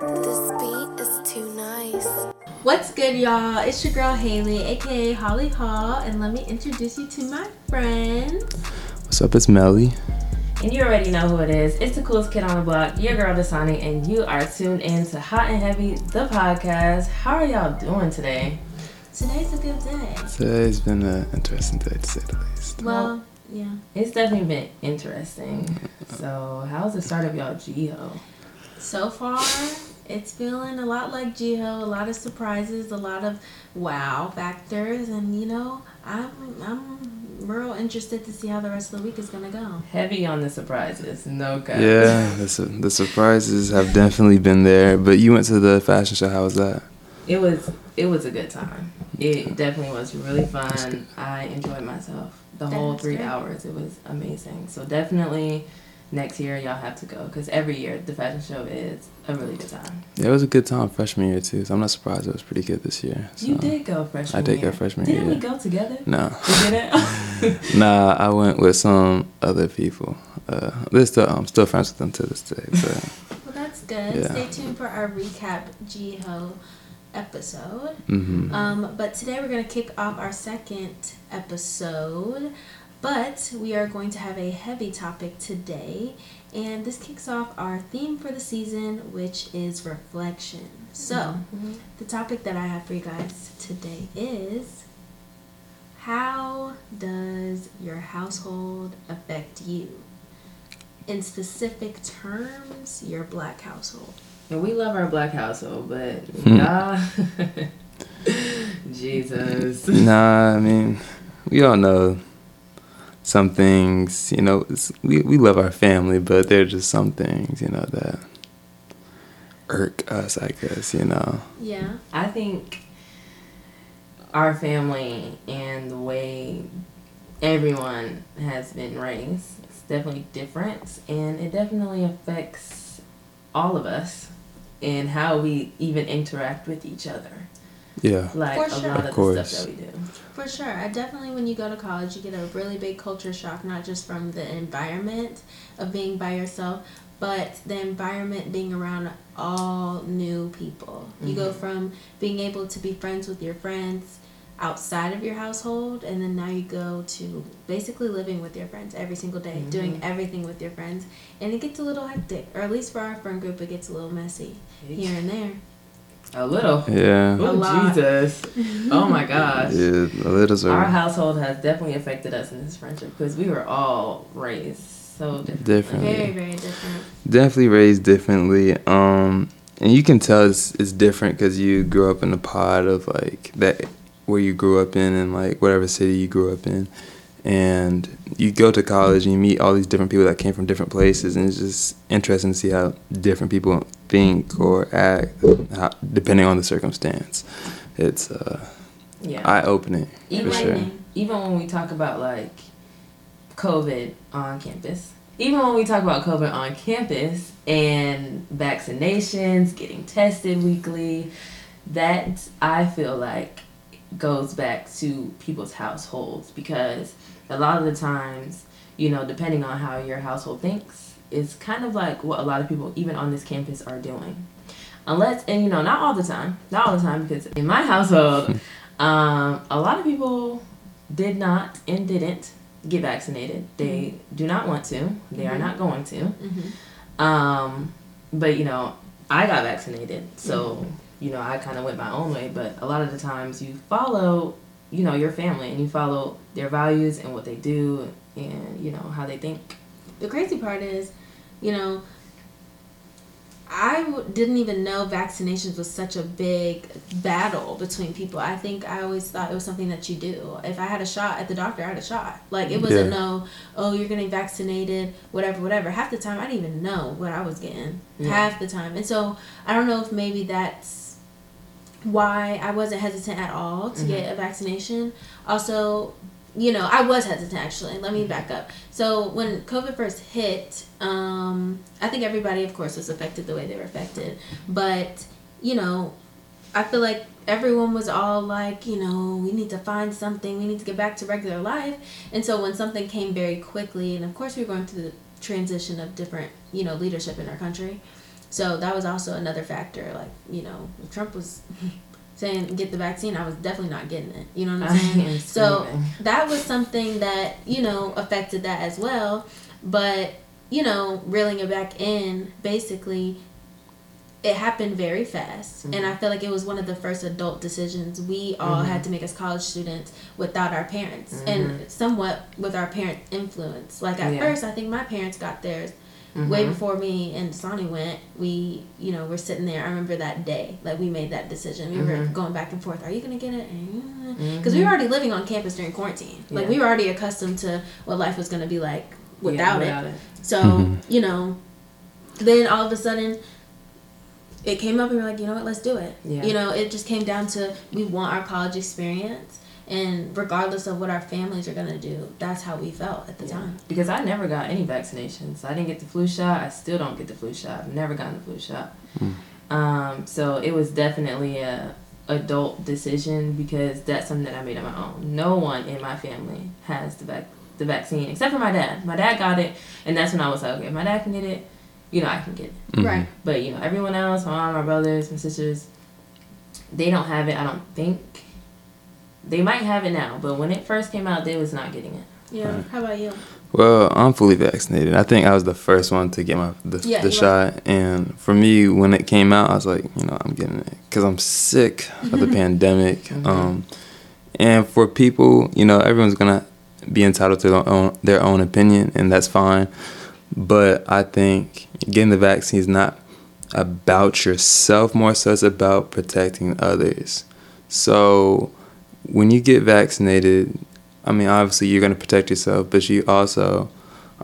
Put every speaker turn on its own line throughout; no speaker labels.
This beat is too nice.
What's good, y'all? It's your girl Haley, aka Holly Hall, and let me introduce you to my friends.
What's up? It's Melly.
And you already know who it is. It's the coolest kid on the block, your girl Dasani, and you are tuned in to Hot and Heavy, the podcast. How are y'all doing today?
Today's a good day.
Today's been an interesting day to say the least.
Well, yeah.
It's definitely been interesting. So, how's the start of y'all GHOE?
So far, it's feeling a lot like GHOE, a lot of surprises, a lot of wow factors, and you know, I'm I'm real interested to see how the rest of the week is gonna go.
Heavy on the surprises, no cap.
Yeah, the, su- the surprises have definitely been there. But you went to the fashion show. How was that?
It was it was a good time. It definitely was really fun. I enjoyed myself the whole three
great.
hours. It was amazing. So definitely next year y'all have to go because every year the fashion show is a really good time.
Yeah, it was a good time freshman year too. So I'm not surprised it was pretty good this year. So.
You did go freshman
I did
year.
go freshman
Didn't
year.
we go together?
No,
We didn't.
nah. I went with some other people. Uh, they're still, I'm still friends with them to this day. But
Well, that's good.
Yeah.
Stay tuned for our recap GHOE episode.
hmm
Um, but today we're going to kick off our second episode. But we are going to have a heavy topic today. And this kicks off our theme for the season, which is reflection. So,
Mm-hmm.
the topic that I have for you guys today is How does your household affect you? In specific terms, your black household.
and we love our black household, but
Hmm.
y'all, Jesus.
Nah, I mean, we all know some things, you know, it's, we, we love our family, but there are just some things, you know, that irk us, I guess, you know.
Yeah.
I think our family and the way everyone has been raised is definitely different, and it definitely affects all of us in how we even interact with each other.
Yeah.
Like
For
a
sure.
lot
Of
of, the
course.
stuff that we do.
For sure. I definitely, when you go to college, you get a really big culture shock, not just from the environment of being by yourself, but the environment being around all new people. You go mm-hmm. from being able to be friends with your friends outside of your household, and then now you go to basically living with your friends every single day, mm-hmm. doing everything with your friends, and it gets a little hectic, or at least for our friend group, it gets a little messy here and there.
A little.
Yeah.
Oh. Jesus! Oh my gosh!
Yeah, the littles
Our household has definitely affected us in this friendship because we were all raised so different.
Differently.
Very, very different.
definitely raised differently. Um, and you can tell it's, it's different because you grew up in a pod of like that where you grew up in and like whatever city you grew up in. And you go to college and you meet all these different people that came from different places, and it's just interesting to see how different people think or act, how, depending on the circumstance. It's uh,
Yeah.
eye opening for sure.
Even when we talk about like COVID on campus, even when we talk about COVID on campus and vaccinations, getting tested weekly, that I feel like goes back to people's households because a lot of the times, you know, depending on how your household thinks, it's kind of like what a lot of people, even on this campus, are doing. Unless, and you know, not all the time, not all the time, because in my household, um, a lot of people did not and didn't get vaccinated. They do not want to. They are not going to.
hmm
Um, but you know, I got vaccinated, so you know, I kind of went my own way. But a lot of the times, you follow, you know, your family and you follow their values and what they do and you know how they think.
the crazy part is, you know, I w- didn't even know vaccinations was such a big battle between people. I think I always thought it was something that you do. If I had a shot at the doctor, I had a shot. Like it wasn't
Yeah.
no, oh, you're getting vaccinated, whatever, whatever. Half the time, I didn't even know what I was getting.
Yeah.
Half the time, and so I don't know if maybe that's why I wasn't hesitant at all to mm-hmm. get a vaccination. Also, you know, I was hesitant actually. Let me back up. So when COVID first hit, um, I think everybody, of course, was affected the way they were affected. But you know, I feel like everyone was all like, you know, we need to find something. We need to get back to regular life. And so when something came very quickly, and of course we were going through the transition of different, you know, leadership in our country. So that was also another factor. Like you know, Trump was saying get the vaccine, I was definitely not getting it. You know what I'm saying? so that was something that you know affected that as well. But you know, reeling it back in, basically, it happened very fast, and I feel like it was one of the first adult decisions we all had to make as college students without our parents, and somewhat with our parent influence. Like at
Yeah.
first, I think my parents got theirs way
Mhm.
before me and Sonny went. We, you know, we're sitting there. I remember that day, like we made that decision. We were
Mhm.
going back and forth. Are you gonna get it? Because we were already living on campus during quarantine. Like
Yeah.
we were already accustomed to what life was gonna be like
Yeah,
without,
without
it.
it.
So
Mhm.
you know, then all of a sudden. It came up and we are like, you know what, let's do it.
Yeah.
You know, it just came down to we want our college experience, and regardless of what our families are gonna do, that's how we felt at the
Yeah.
time.
Because I never got any vaccinations. I didn't get the flu shot. I still don't get the flu shot. I've never gotten the flu shot. Um, so it was definitely a adult decision because that's something that I made on my own. No one in my family has the vac- the vaccine except for my dad. My dad got it, and that's when I was like, okay, if my dad can get it, you know, I can get it.
Mhm.
Right.
But you know, everyone else, my mom, my brothers, my sisters, they don't have it. I don't think. They might have it now, but when it first came out, they was not getting it.
Yeah.
Right.
How about you?
Well, I'm fully vaccinated. I think I was the first one to get my the,
Yeah,
the
you
shot, and for me, when it came out, I was like, you know, I'm getting it because I'm sick of the pandemic.
Mm-hmm.
Um, and for people, you know, everyone's gonna be entitled to their own their own opinion, and that's fine. But I think getting the vaccine is not about yourself more so it's about protecting others. So when you get vaccinated, I mean, obviously you're going to protect yourself, but you also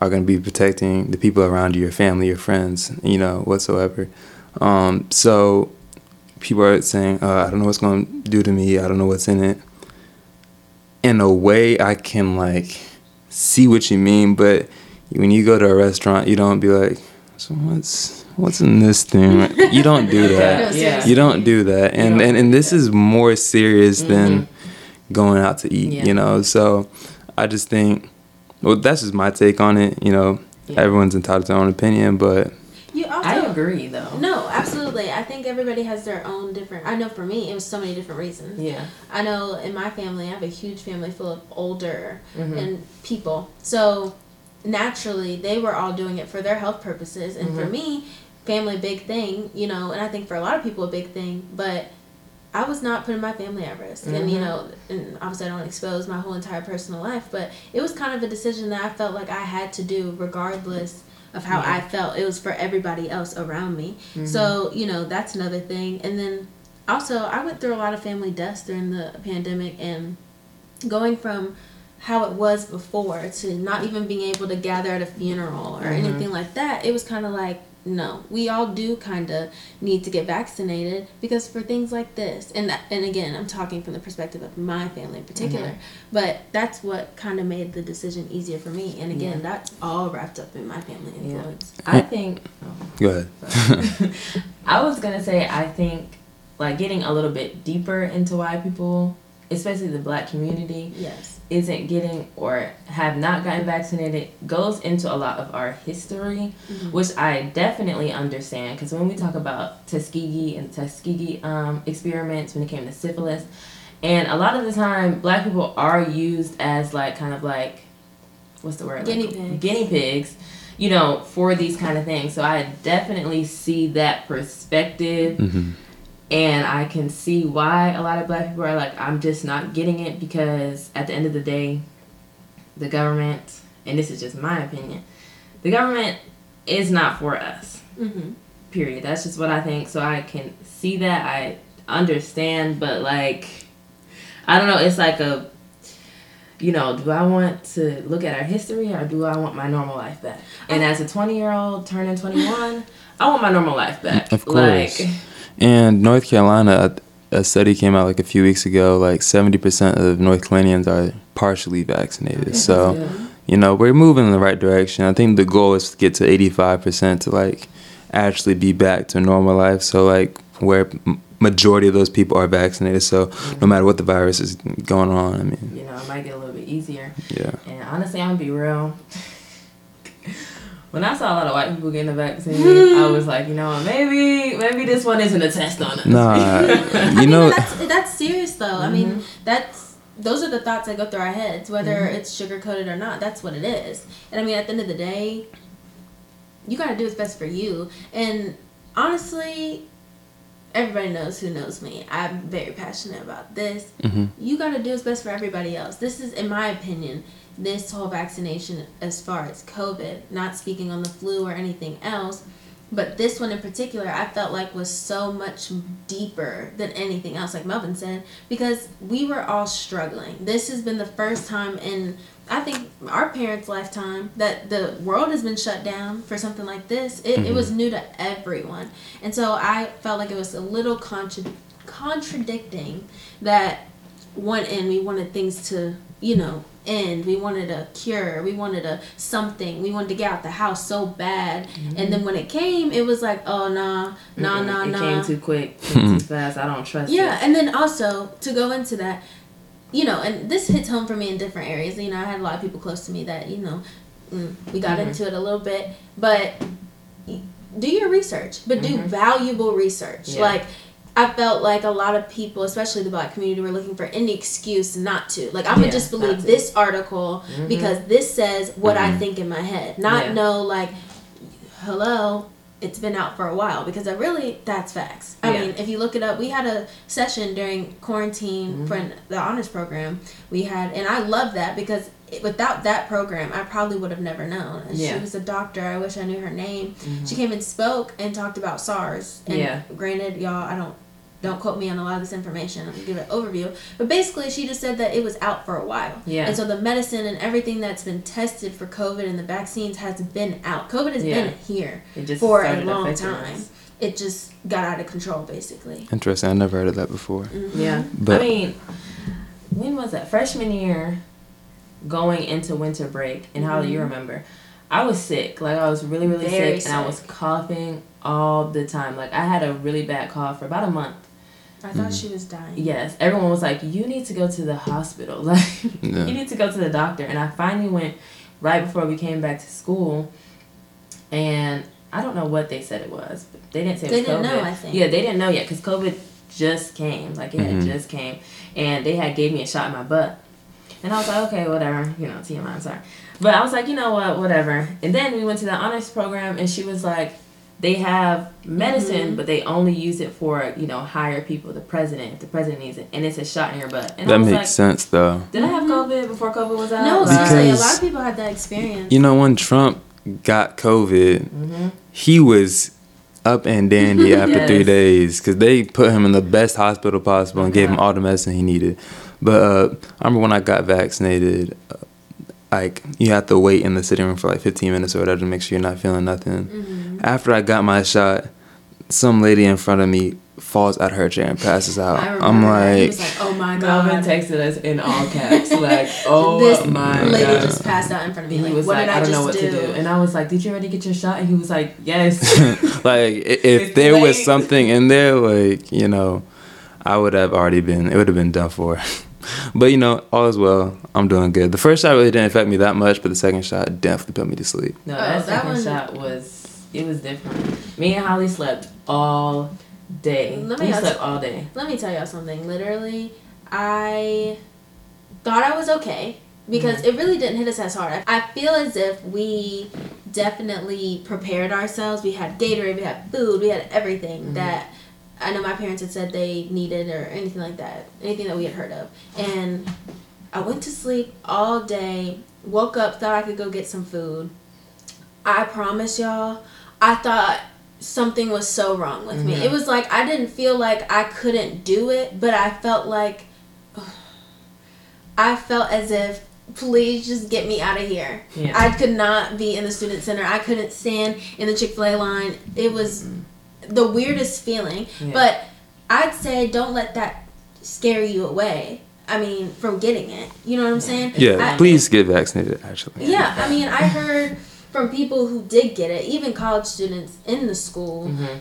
are going to be protecting the people around you, your family, your friends, you know, whatsoever. Um, so people are saying, uh, I don't know what's going to do to me. I don't know what's in it. In a way, I can like see what you mean, but when you go to a restaurant, you don't be like, so what's what's in this thing? You don't do that.
Yeah.
You don't do that, and and, and this is more serious than
Mhm.
Going out to eat.
Yeah.
You know, so I just think, well, that's just my take on it. You know,
Yeah.
everyone's entitled to their own opinion, but
You also
I agree, though.
No, absolutely. I think everybody has their own different. I know for me, it was so many different reasons.
Yeah.
I know in my family, I have a huge family full of older
Mhm.
and people. So naturally, they were all doing it for their health purposes, and for
Mhm.
me, family big thing, you know. And I think for a lot of people, a big thing, but. I was not putting my family at risk, and you
Mhm.
know, and obviously I don't expose my whole entire personal life, but it was kind of a decision that I felt like I had to do, regardless of how I felt. It was for everybody else around me. So, you know, that's another thing. And then also, I went through a lot of family deaths during the pandemic and going from how it was before to not even being able to gather at a funeral or anything like that, it was kind of like, no, we all do kind of need to get vaccinated because for things like this, and that, and again, I'm talking from the perspective of my family in particular, mm-hmm. but that's what kind of made the decision easier for me. And again, that's all wrapped up in my family
Yeah.
influence.
I think.
go ahead.
I was gonna say I think like getting a little bit deeper into why people, especially the black community,
Yes.
Isn't getting or have not gotten vaccinated goes into a lot of our history, which I definitely understand. Because when we talk about Tuskegee and Tuskegee um, experiments, when it came to syphilis, and a lot of the time, black people are used as like kind of like, what's the word?
Guinea
Like,
pigs.
Guinea pigs. You know, for these kind of things. So I definitely see that perspective
hmm
and I can see why a lot of black people are like, I'm just not getting it because at the end of the day, the government, and this is just my opinion, the government is not for us.
Mm-hmm.
Period. That's just what I think. So I can see that. I understand, but like, I don't know. It's like a, you know, do I want to look at our history or do I want my normal life back? And as a 20 year old turning 21, I want my normal life back.
Of course.
Like,
And North Carolina, a study came out like a few weeks ago. Like seventy percent of North Carolinians are partially vaccinated. So,
Yeah.
you know, we're moving in the right direction. I think the goal is to get to eighty-five percent to like actually be back to normal life. So, like where majority of those people are vaccinated. So, no mm-hmm. matter what the virus is going on, I mean,
you know, it might get a little bit easier.
yeah.
And honestly, I'm gonna be real. When I saw a lot of white people getting the vaccine, I was like, you know, what, maybe maybe this one isn't a test on us.
Nah,
I
you
mean,
know,
that's that's serious though. I mean,
Mhm.
that's those are the thoughts that go through our heads, whether
Mhm.
it's sugar coated or not. That's what it is. And I mean, at the end of the day, you got to do what's best for you. And honestly, everybody knows who knows me. I'm very passionate about this.
Mhm.
You got to do what's best for everybody else. This is, in my opinion, this whole vaccination as far as COVID, not speaking on the flu or anything else. But this one in particular, I felt like was so much deeper than anything else, like Melvin said, because we were all struggling. This has been the first time in, I think, our parents' lifetime that the world has been shut down for something like this. It, it mm-hmm. was new to everyone. And so I felt like it was a little contra- contradicting that one end we wanted things to, you know, end. We wanted a cure. We wanted a something. We wanted to get out the house so bad. And then when it came, it was like, oh nah, nah,
Mm-mm,
nah,
it
nah.
came too quick, came too fast. I don't trust
Yeah,
it.
and then also to go into that, you know, and this hits home for me in different areas. You know, I had a lot of people close to me that you know, mm, we got
Mhm.
into it a little bit, but do your research, but do
Mhm.
valuable research.
Yeah.
Like. I felt like a lot of people, especially the black community, were looking for any excuse not to. Like, I'm gonna
Yeah,
just believe this article
Mhm.
because this says what I
Mhm.
think in my head. Not
Yeah.
know, like, hello, it's been out for a while because I really that's facts. I
Yeah.
mean, if you look it up, we had a session during quarantine
Mm-hmm.
for an, the honors program. We had, and I love that because it, without that program, I probably would have never known. And She
Mm-hmm.
was a doctor. I wish I knew her name. She came and spoke and talked about SARS. And
Yeah.
Granted, y'all, I don't. Don't quote me on a lot of this information. I'm gonna give an overview. But basically, she just said that it was out for a while.
Yeah.
And so the medicine and everything that's been tested for COVID and the vaccines has been out. COVID has
Yeah.
been here for a long time.
us.
It just got out of control, basically.
interesting. I never heard of that before. Mm-hmm.
Yeah.
But-
I mean, when was that? Freshman year, going into winter break, and how do you mm-hmm. remember? I was sick. Like, I was really, really
Very
sick, and I was coughing all the time. Like, I had a really bad cough for about a month.
I
Mm-hmm.
thought she was dying.
Yes, everyone was like, "You need to go to the hospital. Like,
Yeah.
you need to go to the doctor." And I finally went right before we came back to school, and I don't know what they said it was, but they didn't say it
They
was
didn't
COVID.
know, I think.
Yeah, they didn't know yet because COVID just came. Like it had
Mhm.
just came, and they had gave me a shot in my butt, and I was like, "Okay, whatever." You know, TMI. I'm sorry, but I was like, you know what, whatever. And then we went to the honors program, and she was like. They have medicine,
Mhm.
but they only use it for you know higher people. The president, if the president needs it, and it's a shot in your butt. And I
That
was
makes
like,
sense though.
did I have COVID before COVID was out?
No,
Like-
seriously, a lot of people had that experience.
You know, when Trump got COVID,
Mhm.
he was up and dandy after
Yes.
three days because they put him in the best hospital possible and gave him all the medicine he needed. But uh, I remember when I got vaccinated, uh, like you have to wait in the sitting room for like 15 minutes or whatever to make sure you're not feeling nothing.
Mm-hmm.
After I got my shot, some lady in front of me falls out of her chair and passes out.
I
I'm like,
was like, "Oh my god.
Melvin
god."
texted us in all caps, like, "Oh
this
my
lady
god!"
just passed out in front of me.
And
Like,
he was
what
like,
did I,
"I don't know
just
what
do?
to do," and I was like, "Did you already get your shot?" And he was like, "Yes."
like if
It's
there was something in there, like you know, I would have already been. It would have been done for. but you know, all is well. I'm doing good. The first shot really didn't affect me that much, but the second shot definitely put me to sleep.
No,
Oh,
that
that
second
one-
shot was it was different. Me and Holly slept all day.
Let me
we
ask-
slept all day.
Let me tell y'all something. Literally, I thought I was okay because
Mm-hmm.
it really didn't hit us as hard. I feel as if we definitely prepared ourselves. We had Gatorade, we had food, we had everything
Mm-hmm.
that I know my parents had said they needed or anything like that, anything that we had heard of. And I went to sleep all day, woke up, thought I could go get some food. I promise y'all, I thought something was so wrong with me.
Mhm.
It was like I didn't feel like I couldn't do it, but I felt like I felt as if please just get me out of here.
Yeah.
I could not be in the student center. I couldn't stand in the Chick-fil-A line. It was the weirdest feeling.
Yeah.
But I'd say don't let that scare you away. I mean, from getting it. You know what I'm saying?
Yeah,
I-
please get vaccinated. Actually,
yeah, I mean, I heard from people who did get it, even college students in the school,
Mhm.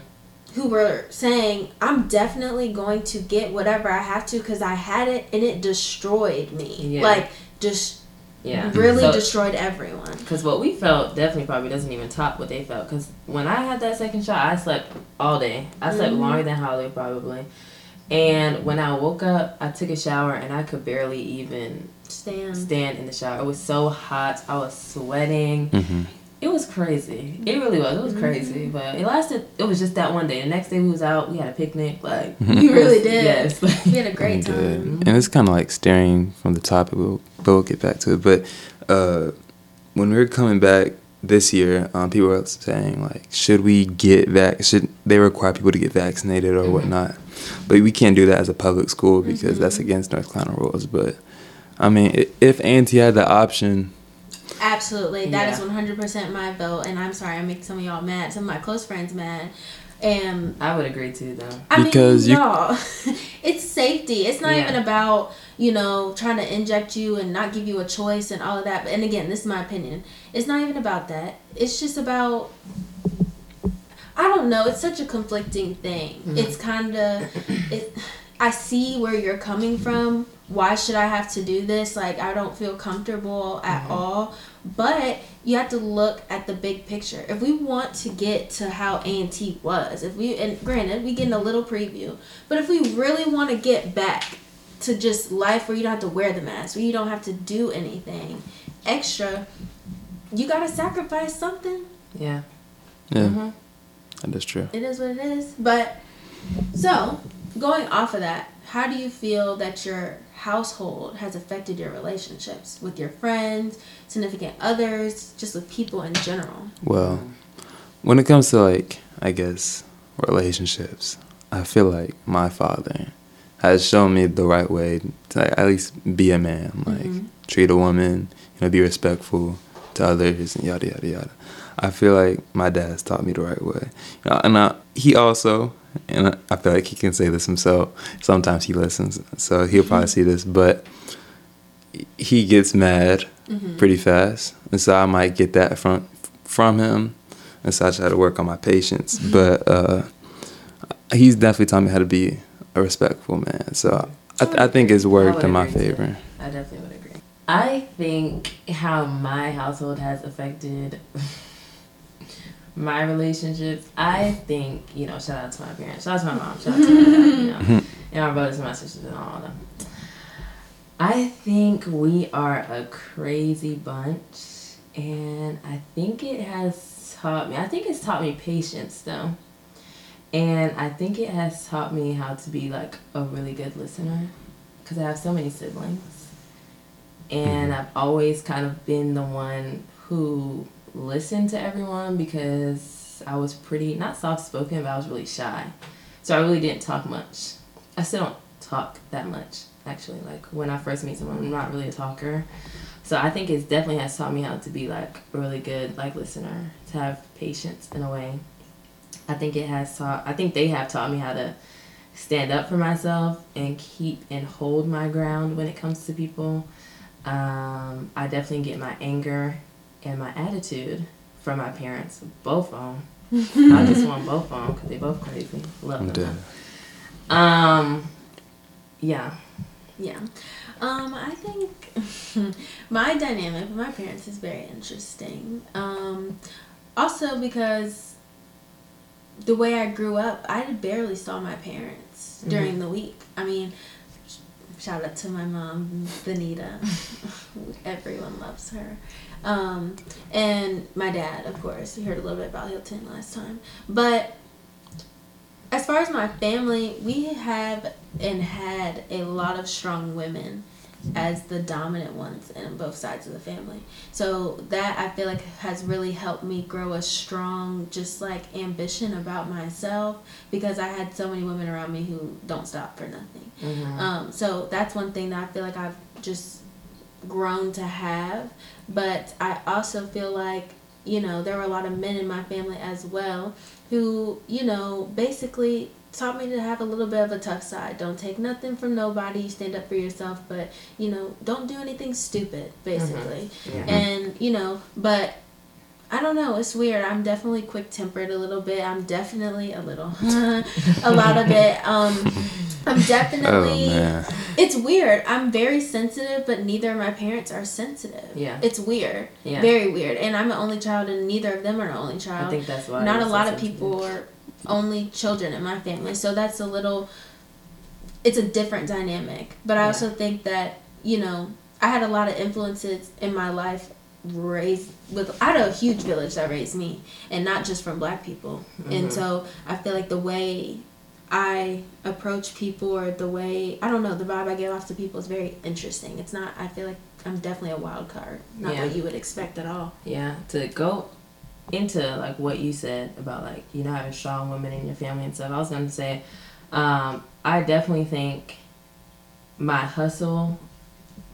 who were saying, I'm definitely going to get whatever I have to because I had it and it destroyed me.
Yeah.
Like, just
Yeah.
really
So-
destroyed everyone.
Because what we felt definitely probably doesn't even top what they felt. Because when I had that second shot, I slept all day. I slept
Mhm.
longer than Holly probably. And when I woke up, I took a shower and I could barely even
Stand.
stand in the shower. It was so hot. I was sweating.
hmm
It was crazy. It really was. It was crazy. But it lasted. It was just that one day. The next day we was out. We had a picnic. Like
You really did.
Yes.
We had a great time.
And it's kind of like staring from the topic. We'll, but we'll get back to it. But uh, when we were coming back this year, um, people were saying like, should we get vac? Should they require people to get vaccinated or
Mhm.
whatnot? But we can't do that as a public school because that's against North Carolina rules. But I mean, if A&T had the option,
Absolutely. that is
Yeah.
100% my vote. And I'm sorry, I make some of y'all mad, some of my close friends mad. And
I would agree too, though.
I
Because
mean,
you-
y'all, it's safety. It's not
Yeah.
even about, you know, trying to inject you and not give you a choice and all of that. But and again, this is my opinion. It's not even about that. It's just about, I don't know. It's such a conflicting thing.
Mhm.
It's kind of, it. I see where you're coming from. Why should I have to do this? Like, I don't feel comfortable at
Mhm.
all. But you have to look at the big picture. If we want to get to how A&T was, if we and granted we getting a little preview, but if we really want to get back to just life where you don't have to wear the mask, where you don't have to do anything extra, you gotta sacrifice something.
Yeah.
yeah,
Mhm.
that's true.
It is what it is. But so going off of that, how do you feel that your household has affected your relationships with your friends, significant others, just with people in general?
Well, when it comes to like, I guess, relationships, I feel like my father has shown me the right way to like, at least be a man, like
Mhm.
treat a woman, you know, be respectful to others, and yada yada yada. I feel like my dad's taught me the right way, You know, and I, he also, and I- I feel like he can say this himself. Sometimes he listens, so he'll probably see this, but he gets mad
Mhm.
pretty fast, and so I might get that from from him, and so I try to work on my patience. But uh, he's definitely taught me how to be a respectful man. So I, I think it's worked in my favor.
I definitely would agree. I think how my household has affected my relationships. I think you know, shout out to my parents, shout out to my mom, shout out to my dad, you know, mm-hmm. and my brothers and my sisters and all of them. I think we are a crazy bunch, and I think it has taught me. I think it's taught me patience though. And I think it has taught me how to be like a really good listener because I have so many siblings. And mm-hmm. I've always kind of been the one who listened to everyone because I was pretty, not soft spoken, but I was really shy. So I really didn't talk much. I still don't talk that much, actually. Like when I first meet someone, I'm not really a talker. So I think it definitely has taught me how to be like a really good like listener, to have patience in a way. I think it has taught. I think they have taught me how to stand up for myself and keep and hold my ground when it comes to people. Um, I definitely get my anger and my attitude from my parents, both of them. I just want both of them because they both crazy. Love them.
dead.
Um, yeah.
Yeah. Um, I think my dynamic with my parents is very interesting. Um, also because the way I grew up, I barely saw my parents during the week. I mean, shout out to my mom, Benita. Everyone loves her. Um, and my dad, of course. You heard a little bit about Hilton last time. But as far as my family, we have and had a lot of strong women as the dominant ones in both sides of the family. So that I feel like has really helped me grow a strong just like ambition about myself because I had so many women around me who don't stop for nothing.
Mhm.
Um, so that's one thing that I feel like I've just grown to have. But I also feel like, you know, there were a lot of men in my family as well who, you know, basically taught me to have a little bit of a tough side. Don't take nothing from nobody, stand up for yourself, but, you know, don't do anything stupid, basically.
Yeah.
And, you know, but I don't know. It's weird. I'm definitely quick tempered a little bit. I'm definitely a little, a lot of it. Um, I'm
Oh
definitely.
man.
It's weird. I'm very sensitive, but neither of my parents are sensitive.
Yeah.
It's weird.
Yeah.
Very weird. And I'm an only child, and neither of them are an only child.
I think that's why.
Not
you're
a
so
lot of
sensitive.
people are only children in my family, so that's a little. It's a different dynamic, but I also think that you know I had a lot of influences in my life raised with I had a huge village that raised me and not just from black people. And mm-hmm. so I feel like the way I approach people or the way I don't know the vibe I give off to people is very interesting. It's not I feel like I'm definitely a wild card. Not
Yeah.
what you would expect at all.
Yeah, to go into like what you said about like you know having strong women in your family and stuff. I was gonna say, um, I definitely think my hustle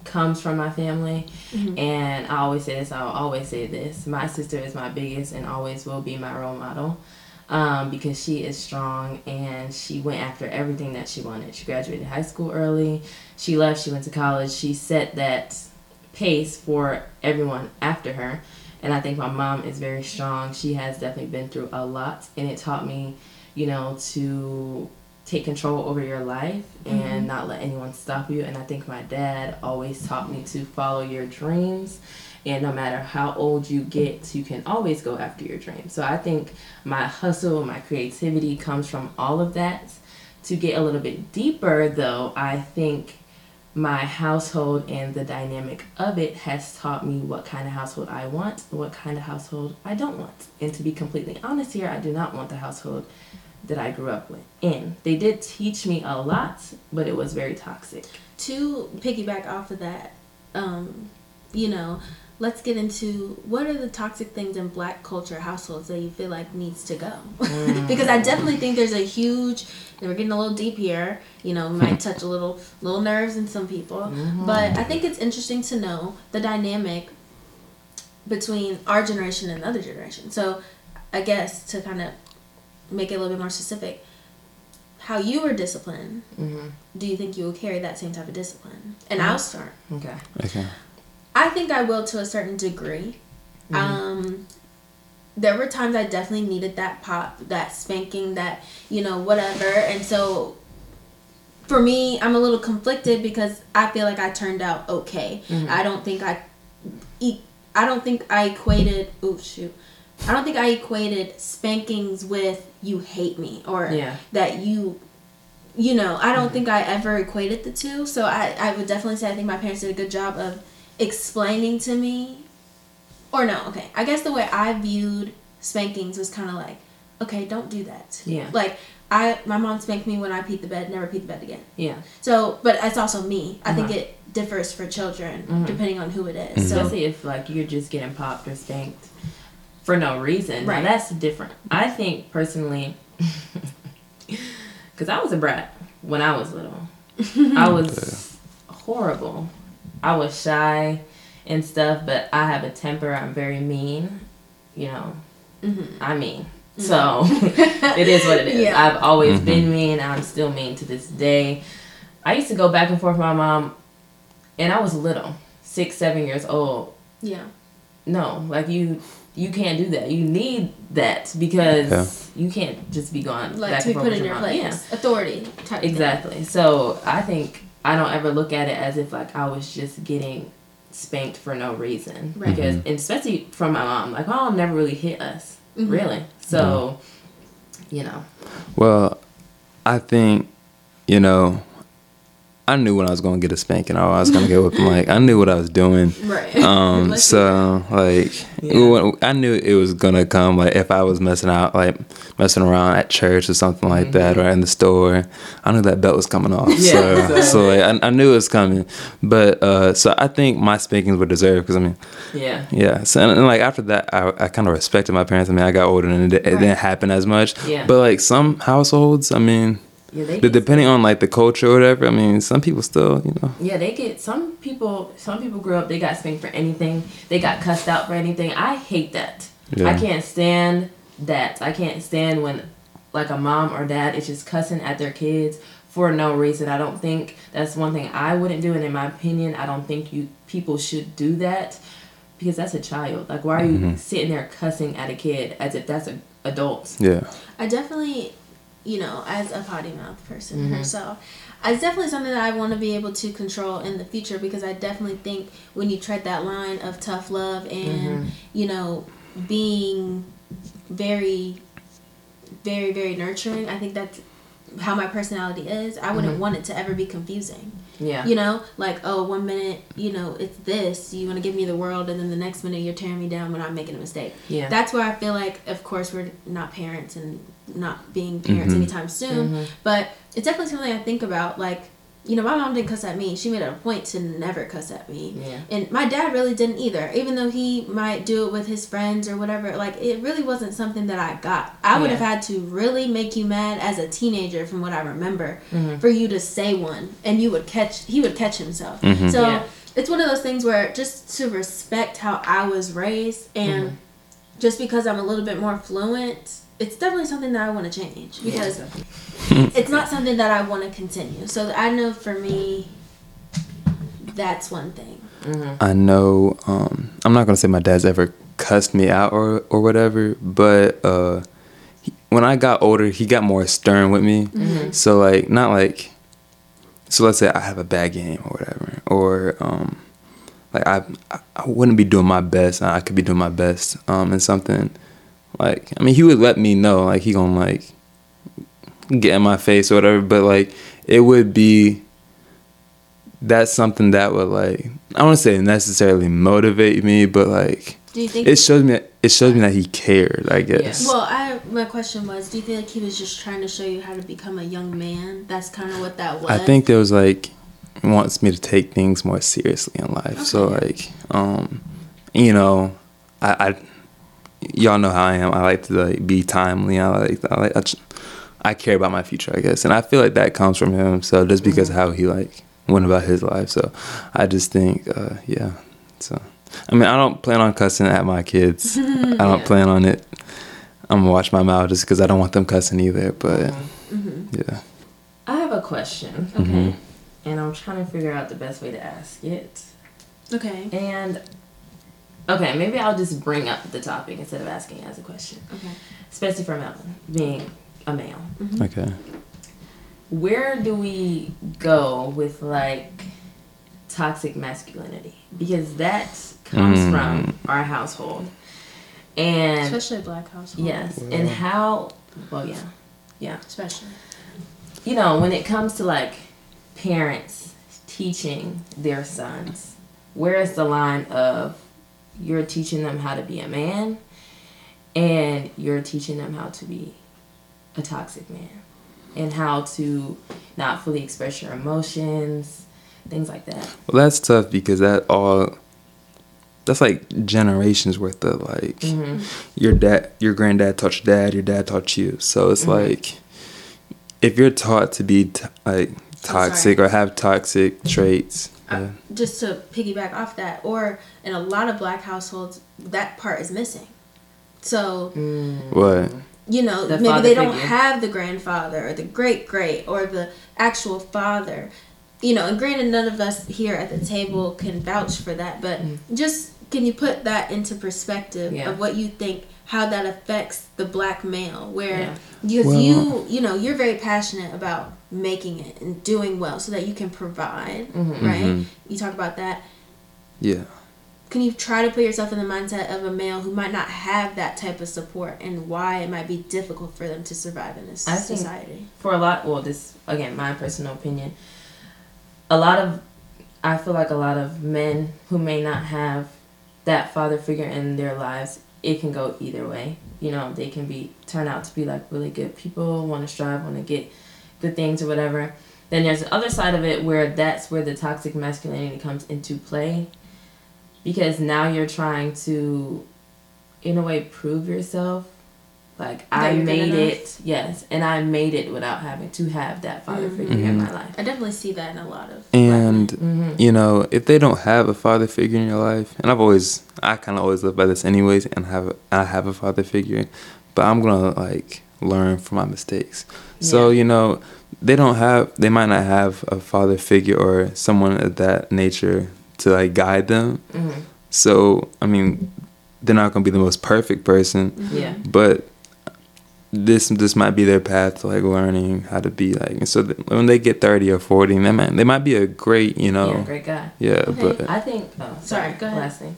comes from my family, and I always say this. I'll always say this. My sister is my biggest and always will be my role model. Um, because she is strong and she went after everything that she wanted. She graduated high school early. She left. She went to college. She set that pace for everyone after her. And I think my mom is very strong. She has definitely been through a lot, and it taught me, you know, to take control over your life and mm-hmm. not let anyone stop you. And I think my dad always taught me to follow your dreams. And no matter how old you get, you can always go after your dreams. So I think my hustle, my creativity comes from all of that. To get a little bit deeper, though, I think my household and the dynamic of it has taught me what kind of household I want, what kind of household I don't want. And to be completely honest here, I do not want the household that I grew up with in. They did teach me a lot, but it was very toxic.
to piggyback off of that, um, you know, let's get into what are the toxic things in black culture households that you feel like needs to go? because I definitely think there's a huge and we're getting a little deep here, you know, might touch a little little nerves in some people. But I think it's interesting to know the dynamic between our generation and the other generation. So I guess to kind of make it a little bit more specific, how you were disciplined,
hmm
do you think you will carry that same type of discipline? And I'll start.
Okay.
Okay.
I think I will to a certain degree. Mm-hmm. Um, there were times I definitely needed that pop, that spanking, that you know whatever, and so for me, I'm a little conflicted because I feel like I turned out okay. Mm-hmm. I don't think I, I don't think I equated. Oh shoot. I don't think I equated spankings with you hate me or
Yeah.
that you you know, I don't mm-hmm. think I ever equated the two. So I, I would definitely say I think my parents did a good job of explaining to me. Or no, okay. I guess the way I viewed spankings was kind of like, okay, don't do that.
Yeah.
Like I, my mom spanked me when I peed the bed, never peed the bed again.
Yeah.
So, but it's also me. I think
Uh-huh.
it differs for children
Mhm.
depending on who it is. So
Especially if like you're just getting popped or spanked for no reason. Now,
Right.
that's different. I think personally, because I was a brat when I was little. I was horrible. I was shy and stuff, but I have a temper. I'm very mean. You know,
Mhm.
I mean. So it is what it is.
Yeah.
I've always been mean. I'm still mean to this day. I used to go back and forth with my mom, and I was little, six, seven years old.
yeah.
No, like you, you can't do that. You need that because you can't just be gone
Like
back
to be put
with
in
your
your
mom.
place.
Yeah.
Authority type thing.
Exactly. So I think I don't ever look at it as if like I was just getting spanked for no reason.
Right.
Because and especially from my mom. Like my mom never really hit us.
Mhm.
Really. So you know.
Well, I think, you know, I knew when I was gonna get a spanking or I was gonna get whipping. Like I knew what I was doing.
Right.
Um, so like
Yeah.
I knew it was gonna come. Like if I was messing out, like messing around at church or something like that, or in the store, I knew that belt was coming off.
Yeah,
so
so-
so like, I, I knew it was coming. But uh, so I think my spankings were deserved because I mean,
Yeah.
yeah. So and, and, like after that, I, I kind of respected my parents. I mean, I got older and it, it
Right.
didn't happen as much.
Yeah.
But like some households, I mean,
Yeah, they
depending on like the culture or whatever, I mean, some people still, you know.
yeah, they get some people some people grew up they got spanked for anything. They got cussed out for anything. I hate that.
Yeah.
I can't stand that. I can't stand when like a mom or dad is just cussing at their kids for no reason. I don't think that's one thing I wouldn't do and in my opinion, I don't think you people should do that. because that's a child. Like, why are you
Mhm.
sitting there cussing at a kid as if that's an adult?
Yeah.
I definitely, you know, as a potty mouth person
Mhm.
herself, it's definitely something that I want to be able to control in the future because I definitely think when you tread that line of tough love and,
Mhm.
you know, being very, very, very nurturing, I think that's how my personality is. I wouldn't
Mhm.
want it to ever be confusing.
Yeah.
You know, like, oh, one minute, you know, it's this, you want to give me the world, and then the next minute you're tearing me down when I'm making a mistake
yeah.
that's where I feel like, of course, we're not parents and not being parents
Mhm.
anytime soon.
Mhm.
But it's definitely something I think about. Like, you know, my mom didn't cuss at me. She made it a point to never cuss at me.
Yeah.
And my dad really didn't either. Even though he might do it with his friends or whatever, like, it really wasn't something that I got. I would
Yeah.
have had to really make you mad as a teenager, from what I remember,
Mhm.
for you to say one. And you would catch, he would catch himself.
Mhm.
So
Yeah.
it's one of those things where just to respect how I was raised and
Mhm.
just because I'm a little bit more fluent, it's definitely something that I want to change because
Yeah.
it's not something that I want to continue. So I know for me, that's one thing.
Mhm.
I know um, I'm not gonna say my dad's ever cussed me out or or whatever, but uh, he, when I got older, he got more stern with me.
Mhm.
So like not like so let's say I have a bad game or whatever, or um, like I I wouldn't be doing my best. I could be doing my best um, in something. Like I mean, he would let me know. Like he gonna like get in my face or whatever, but like it would be that's something that would like I don't want to say necessarily motivate me, but like
Do you think?
it shows me it shows me that he cared. I guess.
well, I my question was, do you feel like he was just trying to show you how to become a young man? That's kind of what that was.
I think there was like wants me to take things more seriously in life. So like um you know I, I y'all know how I am. I like to like be timely. I like I like I, tr- I care about my future, I guess. And I feel like that comes from him. So just because of how he like went about his life. So I just think uh yeah. So I mean I don't plan on cussing at my kids. I don't
Yeah.
plan on it. I'm gonna watch my mouth just because I don't want them cussing either. But
hmm
yeah.
I have a question,
Okay.
Mhm.
and I'm trying to figure out the best way to ask it.
Okay.
And okay, maybe I'll just bring up the topic instead of asking as a question,
Okay.
especially for Melvin being a male.
Okay.
Where do we go with like toxic masculinity? Because that comes
Mm.
from our household, and
Especially a black household.
yes, and how? Well, yeah, yeah.
Especially.
you know, when it comes to like parents teaching their sons, where is the line of you're teaching them how to be a man and you're teaching them how to be a toxic man and how to not fully express your emotions, things like that.
Well, that's tough because that all that's like generations worth of like
Mm-hmm.
your dad, your granddad taught your dad, your dad taught you. So it's
Mhm.
like if you're taught to be t- like toxic or have toxic traits.
Uh,
yeah.
just to piggyback off that, or in a lot of black households, that part is missing. So
Mm.
What?
you know,
The
maybe they don't
figure.
have the grandfather or the great great or the actual father. You know, and granted, none of us here at the table can vouch for that, but
Mm.
just can you put that into perspective
Yeah.
of what you think, how that affects the black male, where
Yeah.
because
Well-
you, you know, you're very passionate about making it and doing well so that you can provide,
Mhm.
right?
Mhm.
You talk about that.
Yeah.
Can you try to put yourself in the mindset of a male who might not have that type of support and why it might be difficult for them to survive in this
I
society?
for a lot well this again my personal opinion a lot of i feel like a lot of men who may not have that father figure in their lives it can go either way. You know they can be turn out to be like really good people want to strive want to get good things or whatever. Then there's the other side of it where that's where the toxic masculinity comes into play. Because now you're trying to in a way prove yourself like
That
i made it yes and i made it without having to have that father
Mhm.
figure in
Mhm.
my life
I definitely see that in a lot of
And
mm-hmm.
you know, if they don't have a father figure in your life, and I've always, I kind of always live by this anyways, and have I have a father figure, but I'm gonna like learn from my mistakes. So
Yeah.
you know, they don't have, they might not have a father figure or someone of that nature to like guide them,
Mm-hmm.
So I mean, they're not gonna be the most perfect person,
Yeah.
but this this might be their path to like learning how to be like. And so that when they get thirty or forty, they might they might be a great you know
Yeah, great guy.
yeah,
Okay.
but
I think. Oh, sorry.
Sorry, go ahead.
Last thing.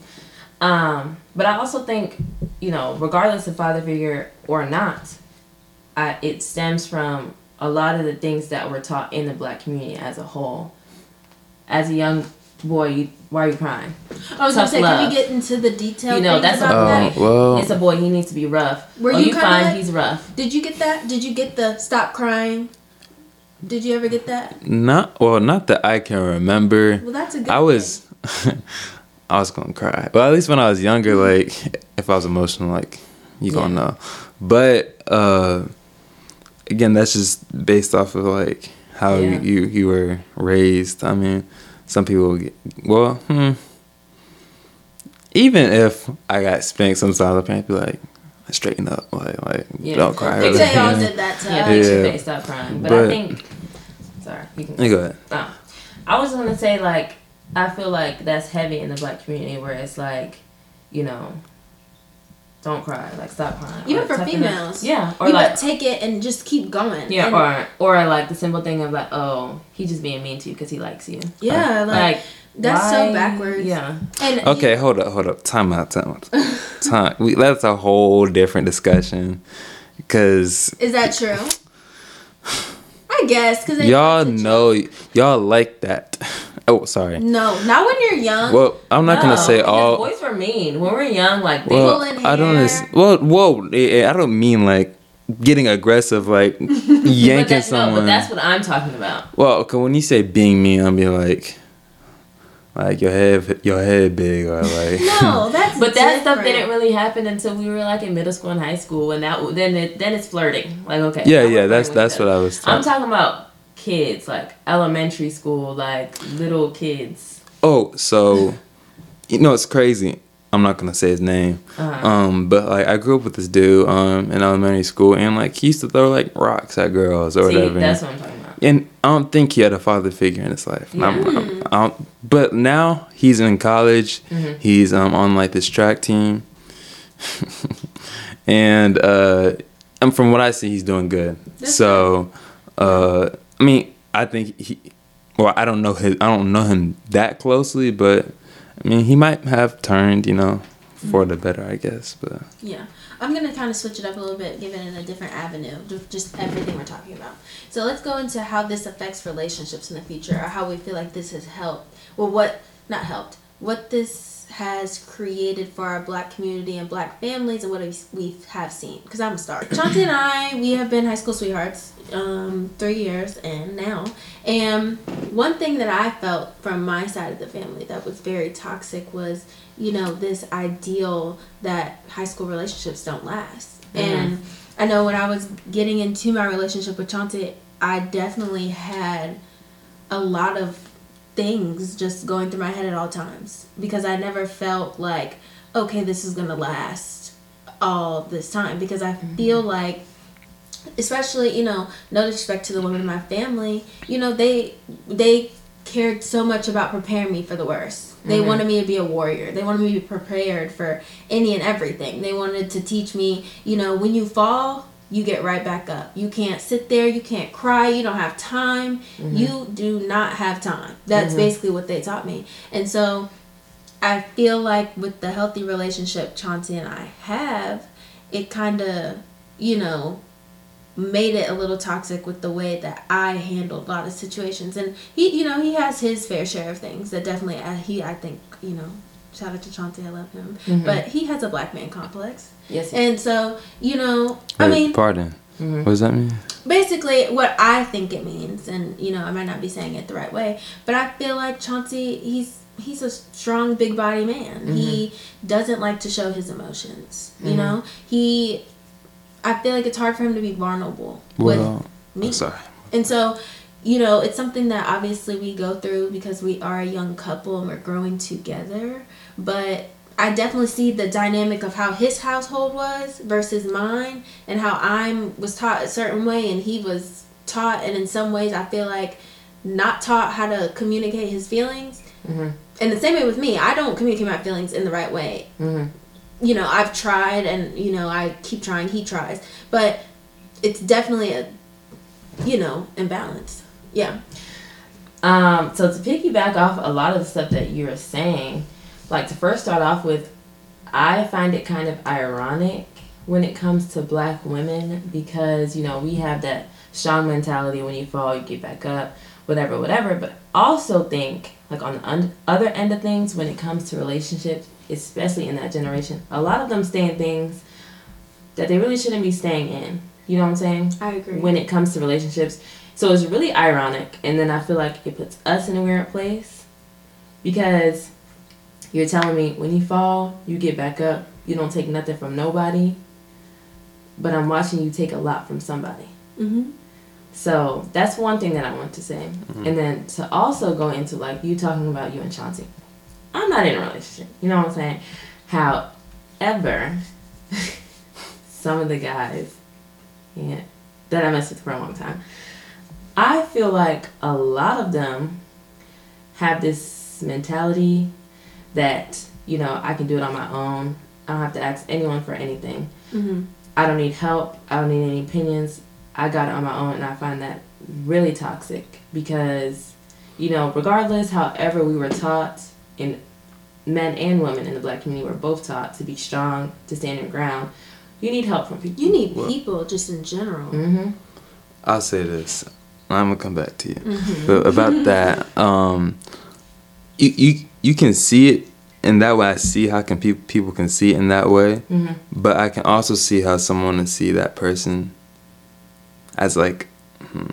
Um, but I also think, you know, regardless of father figure or not, I, it stems from a lot of the things that were taught in the black community as a whole. As a young boy, why are you crying?
I was gonna
Tough
say, can we get into the details?
You know, that's a
about
oh
that?
well.
It's a boy. He needs to be rough.
Were
oh,
you
you
kinda
find
like-
he's rough.
Did you get that? Did you get the stop crying? Did you ever get that?
Not well, not that I can remember.
Well, that's a good.
I was, I was gonna cry. Well, at least when I was younger, like if I was emotional, like you gonna know. But uh, again, that's just based off of like how
Yeah.
you you were raised. I mean, some people get well. Hmm, even if I got spanked, sometimes my parents be like, "Straighten up, like like
Yeah.
don't cry."
They
or
They all did that to
Yeah,
us.
fix your
Yeah.
face, stop crying. But, I think. Sorry, you can.
Yeah, go ahead.
Oh. I was gonna say like I feel like that's heavy in the black community where it's like, you know, don't cry, like stop crying.
Even
or
for
toughen up.
females.
Yeah. Or
you
like
take it and just keep going.
yeah,
And-
or or like the simple thing of like, oh, he just being mean to you because he likes you.
yeah, like,
Like
that's so backwards.
Yeah.
And
Okay, hold up, hold up. Time out, time out. time. We, that's a whole different discussion. Cause
is that true? I guess because
y'all know y'all like that. Oh, sorry.
No, not when you're young.
Well, I'm not gonna say all.
boys were mean when we are young. Like they
Well,
Pulling
I don't.
hair.
Well, whoa. eh, eh, I don't mean like getting aggressive, like
but
yanking
that's, no,
someone.
but that's what I'm talking about.
well, okay. When you say being mean, I'll be like, like your head, your head big, or like.
no, that's
But that stuff didn't really happen until we were like in middle school and high school, and that then it then it's flirting. Like okay,
yeah,
now we're
yeah. That's that's
each
what. I was.
I'm
Talking.
talking about kids, like elementary school, like little kids.
Oh, so you know it's crazy. I'm not gonna say his name.
Uh-huh.
Um, but like I grew up with this dude um in elementary school, and like he used to throw like rocks at girls or
See,
whatever.
that's what I'm talking about.
and I don't think he had a father figure in his life. I'm- I'm- I don't- but now he's in college.
Mhm.
He's um on like this track team, and uh, and from what I see, he's doing good.
That's
so, uh, I mean, I think he. Well, I don't know his. I don't know him that closely, but I mean, he might have turned, you know, for the better, I guess. But
Yeah. I'm to kind of switch it up a little bit, give it a different avenue, just everything we're talking about. So let's go into how this affects relationships in the future, or how we feel like this has helped. Well, what, not helped, what this has created for our black community and black families and what we- have seen. Because I'm a star Chauncey and I, we have been high school sweethearts um, three years and now. And one thing that I felt from my side of the family that was very toxic was, you know, this ideal that high school relationships don't last. And I know when I was getting into my relationship with Chauncey, I definitely had a lot of things just going through my head at all times. Because I never felt like, okay, this is gonna last all this time. Because I feel like especially you know no disrespect to the women in my family you know they they cared so much about preparing me for the worst. They
Mhm.
wanted me to be a warrior. They wanted me to be prepared for any and everything. They wanted to teach me you know when you fall you get right back up. You can't sit there you can't cry you don't have time. You do not have time. That's
Mhm.
basically what they taught me. And so i feel like with the healthy relationship chauncey and i have it kind of you know made it a little toxic with the way that I handled a lot of situations. And he, you know, he has his fair share of things that definitely, uh, he, I think, you know, shout out to Chauncey, I love him.
Mhm.
But he has a black man complex.
Yes.
And so, you know, I
Wait,
mean,
pardon.
Mhm.
What does that mean?
basically what I think it means, and, you know, I might not be saying it the right way, but I feel like Chauncey, he's, he's a strong, big body man. He doesn't like to show his emotions. You
Mhm.
know, he, I feel like it's hard for him to be vulnerable with me.
I'm sorry.
And so, you know, it's something that obviously we go through because we are a young couple and we're growing together. But I definitely see the dynamic of how his household was versus mine and how I was taught a certain way and he was taught and in some ways I feel like not taught how to communicate his feelings.
Mhm.
and the same way with me. I don't communicate my feelings in the right way.
Mhm.
You know, I've tried, and you know, I keep trying. He tries, but it's definitely a, you know, imbalance. Yeah.
Um, so to piggyback off a lot of the stuff that you were saying, like to first start off with, I find it kind of ironic when it comes to black women because you know we have that strong mentality when you fall you get back up whatever whatever but also think like on the un- other end of things when it comes to relationships especially in that generation a lot of them stay in things that they really shouldn't be staying in you know what i'm saying
I agree.
when it comes to relationships. So it's really ironic, and then I feel like it puts us in a weird place because you're telling me when you fall, you get back up, you don't take nothing from nobody, but I'm watching you take a lot from somebody.
hmm
So that's one thing that I want to say, and then to also go into like you talking about you and Chauncey. I'm not in a relationship, you know what I'm saying? However, some of the guys, yeah, that I messed with for a long time. I feel like a lot of them have this mentality that, you know, I can do it on my own. I don't have to ask anyone for anything.
hmm
I don't need help. I don't need any opinions. I got it on my own, and I find that really toxic because, you know, regardless, however we were taught, in men and women in the black community were both taught to be strong, to stand your ground. You need help from people.
You need
Well-
people just in general.
Mm-hmm.
I'll say this. I'm gonna come back to you.
Mhm.
But about that, um, you you you can see it in that way. I see how can people people can see it in that way,
Mm-hmm.
but I can also see how someone can see that person as like, hmm,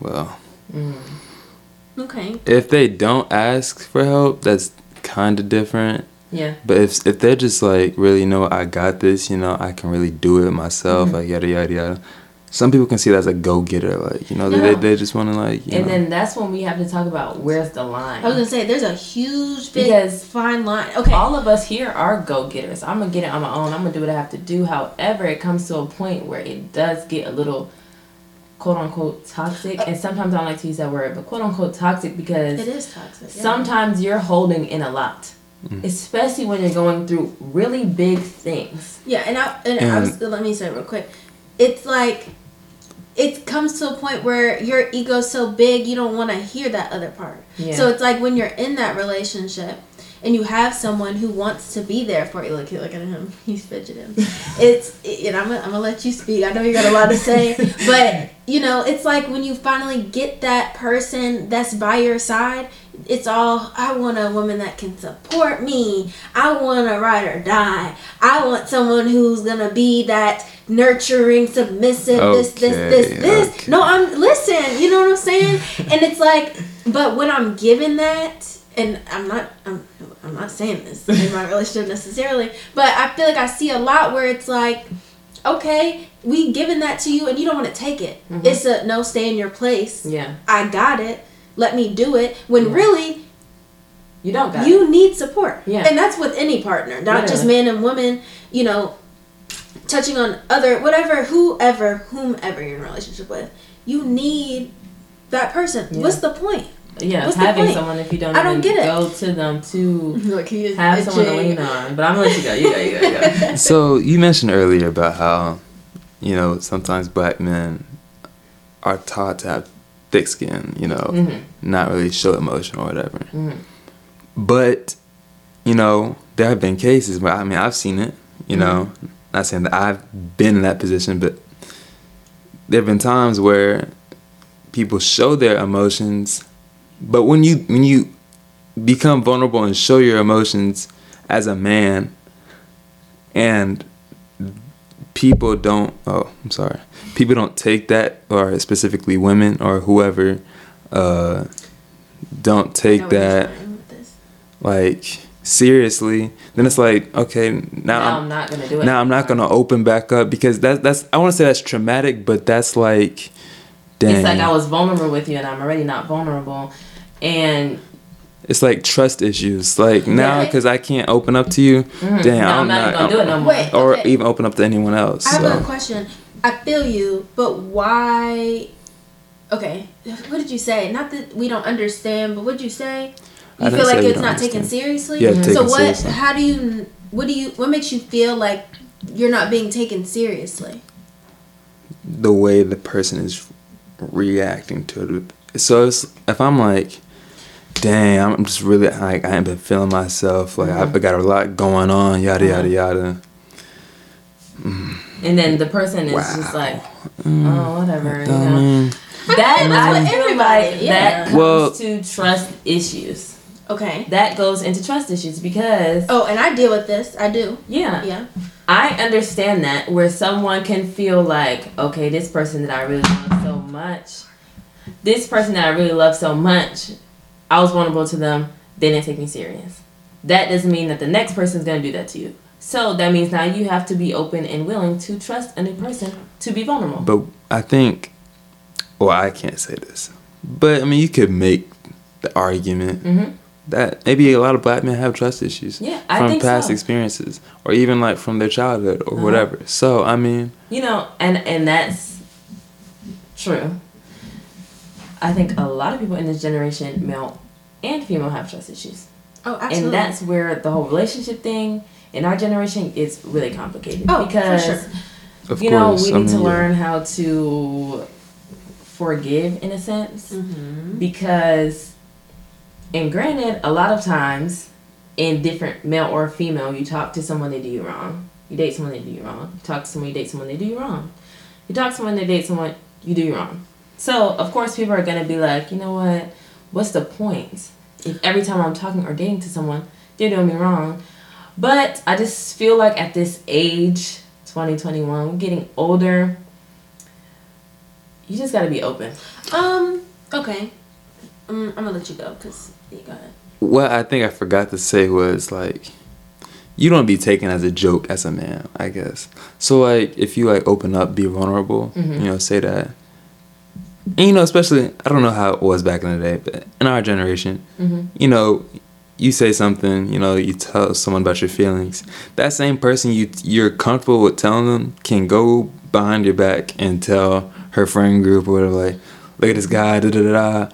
well,
Mm-hmm.
Okay.
if they don't ask for help, that's kind of different.
Yeah.
But if if they're just like really, you know, I got this, you know, I can really do it myself,
Mhm.
like yada yada yada. Some people can see that as a go getter, like you know, they they, they just want to like, you
And
know.
then that's when we have to talk about where's the line.
I was gonna say there's a huge big
Because
fine line. Okay.
all of us here are go getters. I'm gonna get it on my own. I'm gonna do what I have to do. However, it comes to a point where it does get a little quote unquote toxic. And sometimes I don't like to use that word, but quote unquote toxic because
it is toxic. yeah.
sometimes you're holding in a lot.
Mm.
Especially when you're going through really big things.
Yeah, and I and, I was let me say it real quick. It's like it comes to a point where your ego's so big you don't want to hear that other part.
Yeah.
So it's like when you're in that relationship and you have someone who wants to be there for you. Look, look at him. He's fidgeting. it's and I'm gonna, I'm gonna let you speak. I know you got a lot to say, but you know, it's like when you finally get that person that's by your side. It's all I want a woman that can support me. I want to ride or die. I want someone who's gonna be that nurturing, submissive. this, this, this, this.
okay.
No, I'm listen. You know what I'm saying? and it's like, but when I'm given that, and I'm not, I'm, I'm not saying this in my relationship necessarily, but I feel like I see a lot where it's like, okay, we given that to you, and you don't want to take it.
Mhm.
It's a no, stay in your place.
Yeah.
I got it. Let me do it. When
Yeah.
really
You don't got
you need support.
Yeah.
And that's with any partner, not just
Literally.
man and woman, you know, touching on other, whatever, whoever, whomever you're in a relationship with. You need that person.
Yeah.
What's the point?
Yeah,
What's the
having
point?
someone if you don't,
I don't
even
get it.
go to them to
Look, he is
have someone to lean on. But I'm gonna let you go. You go, you go, you go.
So you mentioned earlier about how, you know, sometimes black men are taught to have thick skin, you know,
Mhm.
not really show emotion or whatever.
Mhm.
But, you know, there have been cases where I mean I've seen it, you know. Not saying that I've been in that position, but there have been times where people show their emotions, but when you when you become vulnerable and show your emotions as a man and people don't oh i'm sorry people don't take that or specifically women or whoever uh don't take
Know where you're
that
going with this.
like seriously then it's like okay now,
Now
I'm,
I'm not gonna do it.
now I'm not gonna open back up because that that's I want to say that's traumatic, but that's like, dang,
It's like I was vulnerable with you, and I'm already not vulnerable. And
it's like trust issues. Like now
Yeah.
because I can't open up to you,
mhm,
dang,
now
I'm,
I'm not, even gonna do it no more.
Wait.
or
Okay.
even open up to anyone else.
I have
so.
a question. I feel you, but why? Okay, what did you say? Not that we don't understand, but what did you say? You
didn't
feel like
we
it's
don't
not taken seriously.
Yeah, taken
so what?
seriously.
How do you? What do you? What makes you feel like you're not being taken seriously?
the way the person is reacting to it. So it's, if I'm like, dang, I'm just really like I ain't been feeling myself. Like
Mm-hmm.
I've got a lot going on. Yada yada yada.
And then the person is just like, mm. oh, whatever. You know?
mean,
That
that's
I
what
feel
everybody-
like
yeah.
that comes
Well-
to trust issues.
Okay.
That goes into trust issues because
Oh, and I deal with this. I do.
yeah,
Yeah.
I understand that where someone can feel like, okay, this person that I really love so much, this person that I really love so much, I was vulnerable to them, they didn't take me serious. That doesn't mean that the next person's gonna do that to you. So that means now you have to be open and willing to trust a new person to be vulnerable.
but I think, well, I can't say this, but I mean, you could make the argument
Mhm.
that maybe a lot of black men have trust issues
Yeah, I
from
think
past
so.
experiences, or even like from their childhood or
Uh-huh.
whatever. So I mean,
You know, and and that's true. I think a lot of people in this generation, male and female, have trust issues.
Oh, absolutely.
And that's where the whole relationship thing in our generation it's really complicated.
Oh, for
because
sure.
of
you know, we
I
need to
mean, yeah.
learn how to forgive in a sense.
Mm-hmm.
Because and granted, a lot of times in different male or female, you talk to someone, they do you wrong. You date someone, they do you wrong. You talk to someone, you date someone, they do you wrong. You talk to someone, they date someone, you do you wrong. So of course people are gonna be like, you know what? What's the point? If every time I'm talking or dating to someone, they're doing me wrong. But I just feel like at this age, 2021, we're getting older. You just gotta be open.
Um. Okay. Um, I'm gonna let you go because you got it.
What I think I forgot to say was like, you don't be taken as a joke as a man, I guess. So like, if you like open up, be vulnerable,
Mhm.
you know, say that. And you know, especially I don't know how it was back in the day, but in our generation,
Mm-hmm.
you know, you say something, you know, you tell someone about your feelings. That same person you you're comfortable with telling them can go behind your back and tell her friend group or whatever, like, look at this guy, da da da da.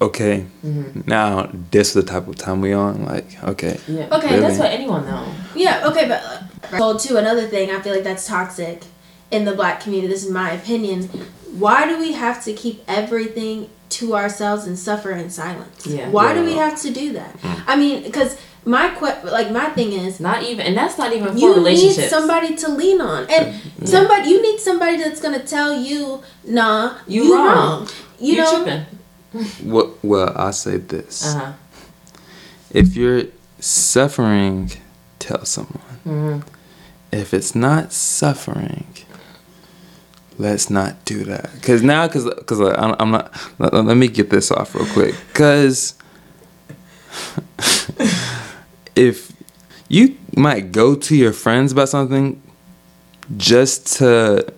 Okay,
Mm-hmm.
now this is the type of time we on. Like, okay,
Yeah.
Okay,
Really?
That's what anyone though.
Yeah. Okay, but uh, so too another thing I feel like that's toxic in the black community. This is my opinion. Why do we have to keep everything to ourselves and suffer in silence?
Yeah.
Why do we have to do that? I mean, because my que- like my thing is
Not even, and that's not even for relationships.
you need somebody to lean on and somebody you need somebody that's gonna tell you nah
You
you,
wrong.
wrong. you
You're
know
tripping.
what? Well, I'll say this:
Uh huh.
if you're suffering, tell someone.
Mm-hmm.
If it's not suffering, let's not do that. Cause now, cause, cause like, I'm, I'm not. Let, let me get this off real quick. Cause if you might go to your friends about something just to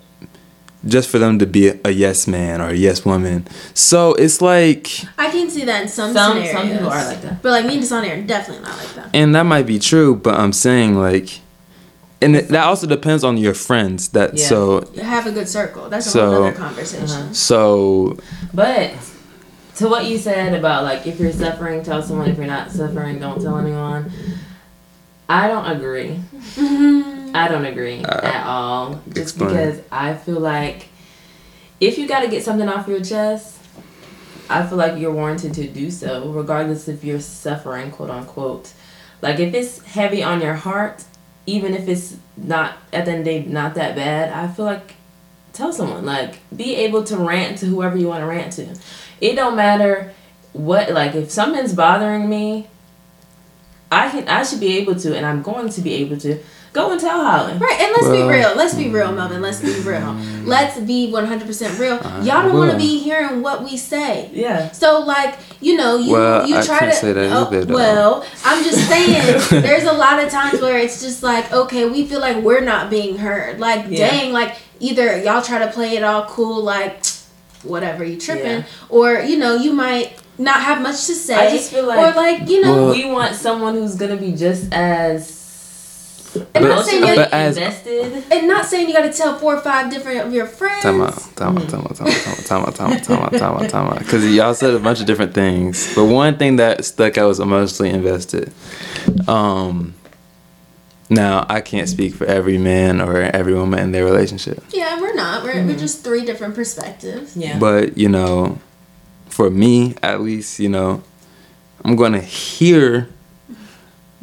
just for them to be a yes man or a yes woman. So it's like
I can see that in some
Some
scenarios.
some people are like that.
but like me and Desani are definitely not like that.
and that might be true, but I'm saying like and it, that also depends on your friends that
Yeah.
so
You have a good circle. That's a
So-
whole other conversation.
Uh-huh.
so
But to what you said about like if you're suffering, tell someone. If you're not suffering, don't tell anyone. I don't agree. I don't agree at all. Just
Uh, explain.
because I feel like if you got to get something off your chest, I feel like you're warranted to do so, regardless if you're suffering, quote unquote. Like if it's heavy on your heart, even if it's not at the end of the day not that bad, I feel like tell someone. Like be able to rant to whoever you want to rant to. It don't matter what like if something's bothering me, I can I should be able to and I'm going to be able to go and tell Holly.
Right, and let's
Well-
be real. Let's be real, hmm. Melvin. Let's be real. Let's be 100% real. Y'all don't want to be hearing what we say.
Yeah.
So like you know you
Well,
you
I
try
can't
to
say that
oh,
either,
well I'm just saying there's a lot of times where it's just like okay we feel like we're not being heard like
Yeah.
dang like either y'all try to play it all cool like whatever you tripping
Yeah.
or you know you might not have much to say
I just feel like-
or like you know
Well-
we want someone who's gonna be just as
And not saying
emotionally
you
but as-
invested.
and not saying you got to tell four or five different of your friends.
Time out, time out, time out, time out, time out, time out, time out, time out, time out. Because y'all said a bunch of different things, but one thing that stuck out was emotionally invested. Um, now I can't speak for every man or every woman in their relationship,
Yeah, we're not. We're, we're just three different perspectives.
Yeah.
but you know, for me at least, you know, I'm gonna hear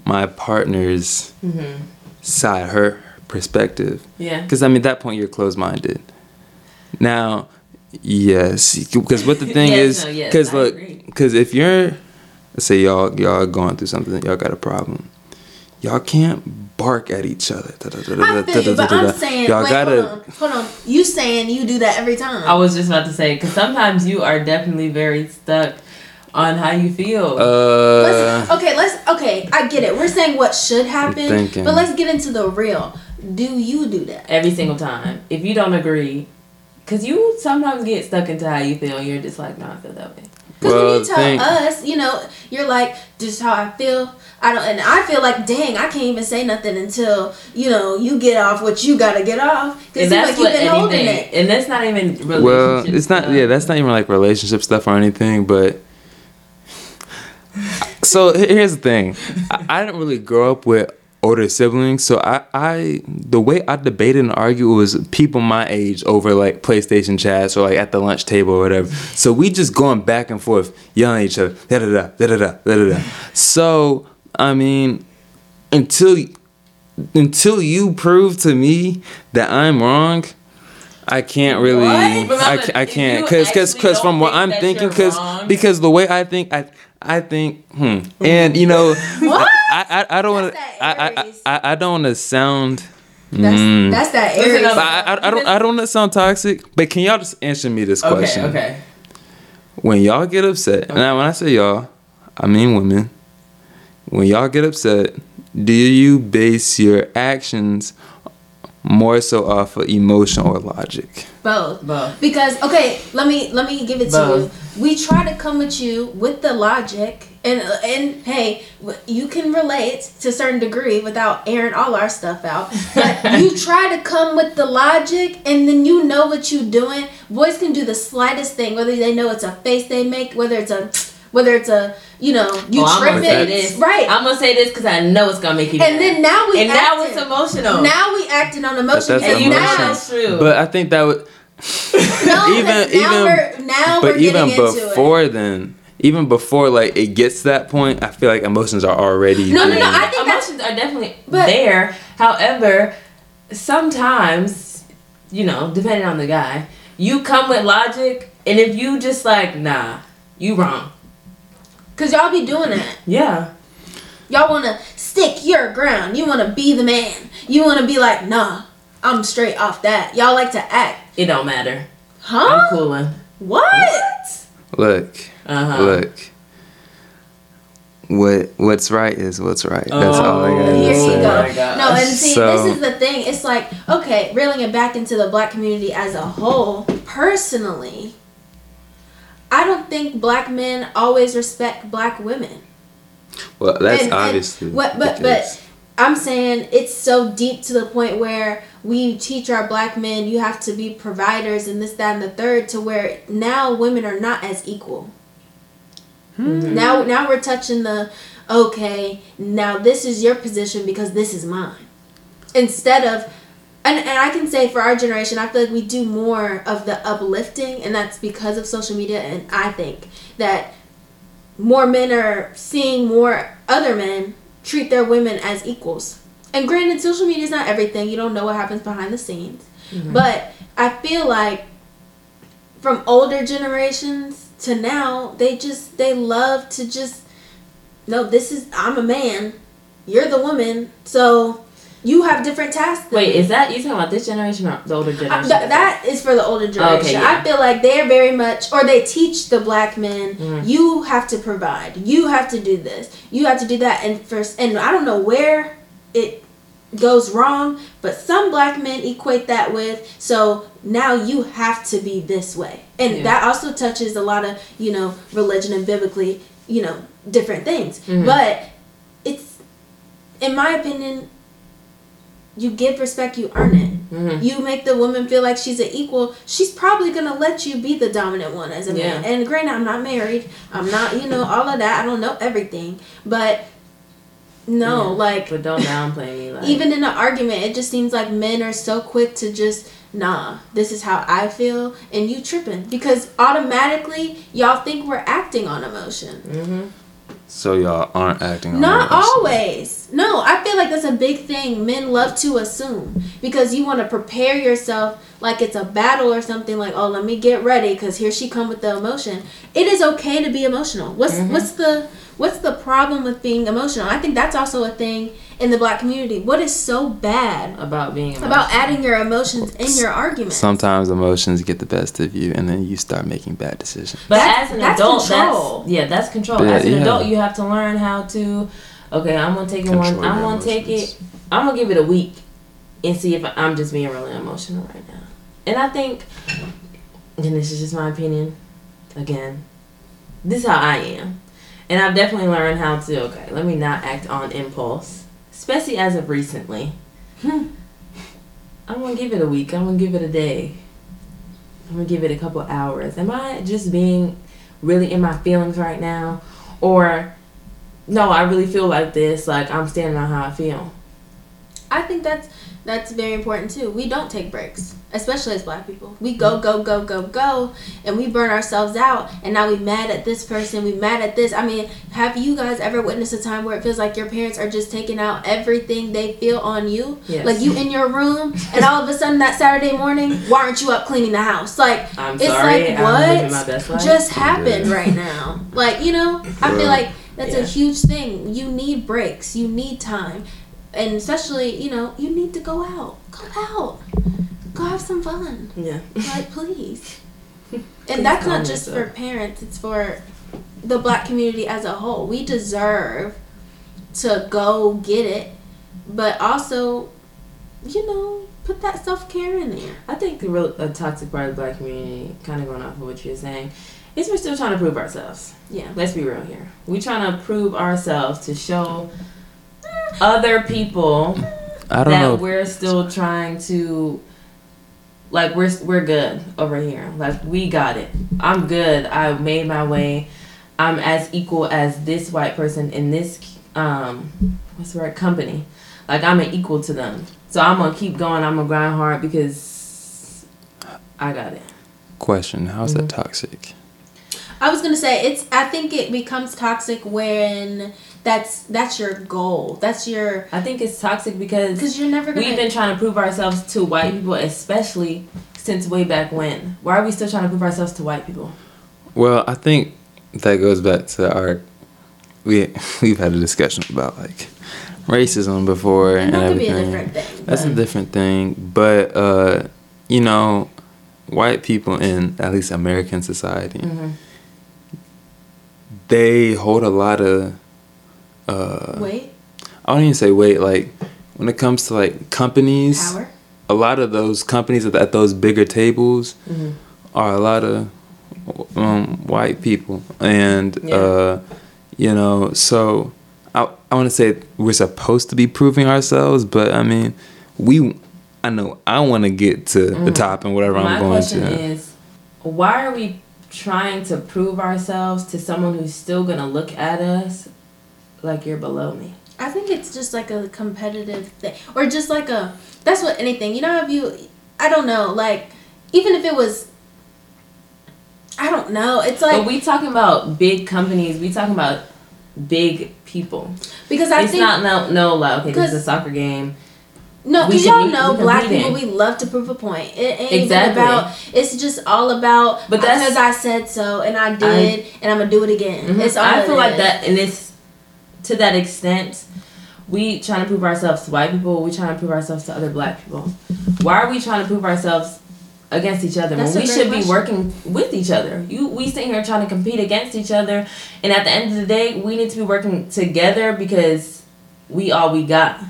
my partner's
mm-hmm.
Side, her perspective.
Yeah.
Because I mean, at that point, you're closed minded. Now, yes, because what the thing
Yes,
is,
no, yes,
because look, because if you're, let's say y'all y'all going through something, y'all got a problem, y'all can't bark at each other.
I feel you, but I'm saying,
y'all
wait,
gotta.
hold on, hold on. You saying you do that every time?
I was just about to say because sometimes you are definitely very stuck on how you feel.
Uh,
Let's, okay, let's. Okay, I get it. We're saying what should happen,
thinking.
but let's get into the real. Do you do that?
every single time. If you don't agree, because you sometimes get stuck into how you feel, and you're just like, no, I feel that way.
Because
Well,
when you tell
thing-
us, you know, you're like, this is how I feel. I don't, and I feel like, dang, I can't even say nothing until you know you get off what you gotta get off. Because
And
like
that's
you've
what
been holding it.
and that's not even relationship.
well, it's not.
stuff.
Yeah, that's not even like relationship stuff or anything. But so here's the thing. I, I didn't really grow up with older siblings. So I, I the way I debated and argued was people my age over like PlayStation chats or like at the lunch table or whatever. So we just going back and forth yelling at each other, da da da da da da da. So I mean, until until you prove to me that I'm wrong. I can't really.
What?
I, I can't because because because from what I'm thinking because because the way I think I I think hmm. And you know
What?
I I, I don't want to I, I, I I don't want to sound
That's
mm,
that's that
Listen
Aries.
I, I, I don't I don't want to sound toxic but can y'all just answer me this
Okay,
question?
okay.
when y'all get upset now when I say y'all I mean women. When y'all get upset do you base your actions more so off of emotion or logic
Both.
Both.
Because okay, let me let me give it to you. We try to come at you with the logic, and and hey, you can relate to a certain degree without airing all our stuff out. But you try to come with the logic, and then you know what you're doing. Boys can do the slightest thing, whether they know it's a face they make, whether it's a whether it's a you know you
Well, I'm gonna say
tripping,
this.
right?
I'm gonna say this because I know it's gonna make you.
and
mad.
then now we
and now it's emotional.
Now we acting on emotion,
that's
and
and you know
emotion.
now
that's true.
but I think that would
no,
even
now
even
we're, now
but
we're
even
getting into it.
before then even before like it gets to that point i feel like emotions are already
No, no, no, I think
emotions are definitely
But-
there. However, sometimes, you know, depending on the guy, you come with logic, and if you just like, nah, you wrong.
Cause y'all be doing that.
Yeah.
Y'all wanna stick your ground. You wanna be the man. You wanna be like, nah, I'm straight off that. Y'all like to act.
It don't matter.
Huh?
I'm cooling.
What?
look
Uh huh.
look what what's right is what's right that's all i
Oh,
gotta
Here you go.
my.
No, and see,
So-
this is the thing. It's like, okay, reeling it back into the black community as a whole, personally, I don't think black men always respect black women.
well that's
And- and
obviously
what- but-
the
but- I'm saying it's so deep to the point where we teach our black men you have to be providers and this, that, and the third to where now women are not as equal. Hmm. Now, now we're touching the okay. Now this is your position because this is mine. Instead of, and and I can say for our generation, I feel like we do more of the uplifting, and that's because of social media. And I think that more men are seeing more other men treat their women as equals. And granted, social media is not everything. You don't know what happens behind the scenes. Mm-hmm. But I feel like from older generations to now, they just they love to just no, this is I'm a man, you're the woman, so you have different tasks.
Wait, is that you talking about this generation or the older generation?
th- that is for the older generation.
Okay, yeah.
I feel like they're very much, or they teach the black men,
Mm.
you have to provide, you have to do this, you have to do that, and first, and I don't know where it goes wrong, but some black men equate that with so now you have to be this way, and
Yeah.
that also touches a lot of you know religion and biblically you know different things,
Mhm.
but it's in my opinion you give respect, you earn it.
Mhm.
You make the woman feel like she's an equal. She's probably gonna let you be the dominant one as a man.
Yeah.
And granted, I'm not married. I'm not, you know, all of that. I don't know everything, but no,
Yeah.
like
But don't downplay me. Like,
even in an argument, it just seems like men are so quick to just nah. This is how I feel, and you tripping because automatically y'all think we're acting on emotion.
Mhm.
So y'all aren't acting on
Not always. No, I feel like that's a big thing men love to assume because you want to prepare yourself like it's a battle or something like, "Oh, let me get ready cuz here she come with the emotion." It is okay to be emotional. What's
Mm-hmm.
what's the what's the problem with being emotional? I think that's also a thing in the black community. What is so bad
about being
about adding your emotions in your argument?
Sometimes emotions get the best of you, and then you start making bad decisions.
But
That's-
as an
that's
adult,
control.
that's yeah, that's control.
Yeah,
as an
yeah.
adult, you have to learn how to. Okay, I'm gonna take it one. I'm gonna take it. I'm gonna give it a week and see if I'm just being really emotional right now. And I think, and this is just my opinion. Again, this is how I am, and I've definitely learned how to. Okay, let me not act on impulse, especially as of recently. Hmm. I'm gonna give it a week. I'm gonna give it a day. I'm gonna give it a couple hours. Am I just being really in my feelings right now, or no? I really feel like this. Like I'm standing on how I feel.
I think that's that's very important too. We don't take breaks, especially as black people. We go go go go go, and we burn ourselves out. And now we mad at this person. We mad at this. I mean, have you guys ever witnessed a time where it feels like your parents are just taking out everything they feel on you?
Yes.
Like you in your room, and all of a sudden that Saturday morning, why aren't you up cleaning the house? Like
I'm
it's
sorry.
like what
my best life.
just happened
Yeah.
right now? Like you know, I feel like that's a huge thing. You need breaks. You need time and especially you know you need to go out. Go out. Go have some fun.
Yeah.
like please.
Please
and that's not just for parents it's for the black community as a whole. We deserve to go get it but also you know put that self-care in there.
I think the real a toxic part of the black community, kind of going off of what you're saying, is we're still trying to prove ourselves.
yeah.
Let's be real here. We're trying to prove ourselves to show other people
I don't
that
know.
we're still trying to like we're we're good over here. Like we got it. I'm good. I made my way. I'm as equal as this white person in this um what's the right company. Like I'm an equal to them. So I'm gonna keep going. I'm gonna grind hard because I got it.
Question: How's
Mm-hmm.
that toxic?
i was gonna say it's i think it becomes toxic when that's that's your goal that's your
I think it's toxic because
because you're never gonna
we've been trying to prove ourselves to white people, especially since way back when. Why are we still trying to prove ourselves to white people?
Well, I think that goes back to our we we've had a discussion about like racism before
and
and,
that could be a
everything.
different thing
That's a different thing, but uh, you know, white people in at least American society,
Mm-hmm.
they hold a lot of. Uh,
wait
I don't even say weight. Like when it comes to like companies,
power
a lot of those companies at, at those bigger tables
Mm-hmm.
are a lot of um, white people, and
Yeah.
uh, you know, so I I want to say we're supposed to be proving ourselves, but I mean, we I know I want to get to the top and whatever
Mm. My
I'm going to.
My question is, why are we trying to prove ourselves to someone who's still gonna look at us like you're below me?
I think it's just like a competitive thing, or just like a. That's what anything. You know, if you, I don't know, like even if it was. I don't know. It's like
but we talking about big companies. We talking about big people.
because I think
it's
think
not no no like okay, this is a soccer game.
no, because y'all know black people. We love to prove a point. It ain't
Exactly.
about. It's just all about.
But that's-
because I said so and I did and I'm gonna do it again.
Mhm.
It's all.
I
it
feel like
is.
that, and it's to that extent. We trying to prove ourselves to white people. We trying to prove ourselves to other black people. Why are we trying to prove ourselves against each other
That's
when we should be working with each other? You, we sitting here trying to compete against each other, and at the end of the day, we need to be working together because we all we got.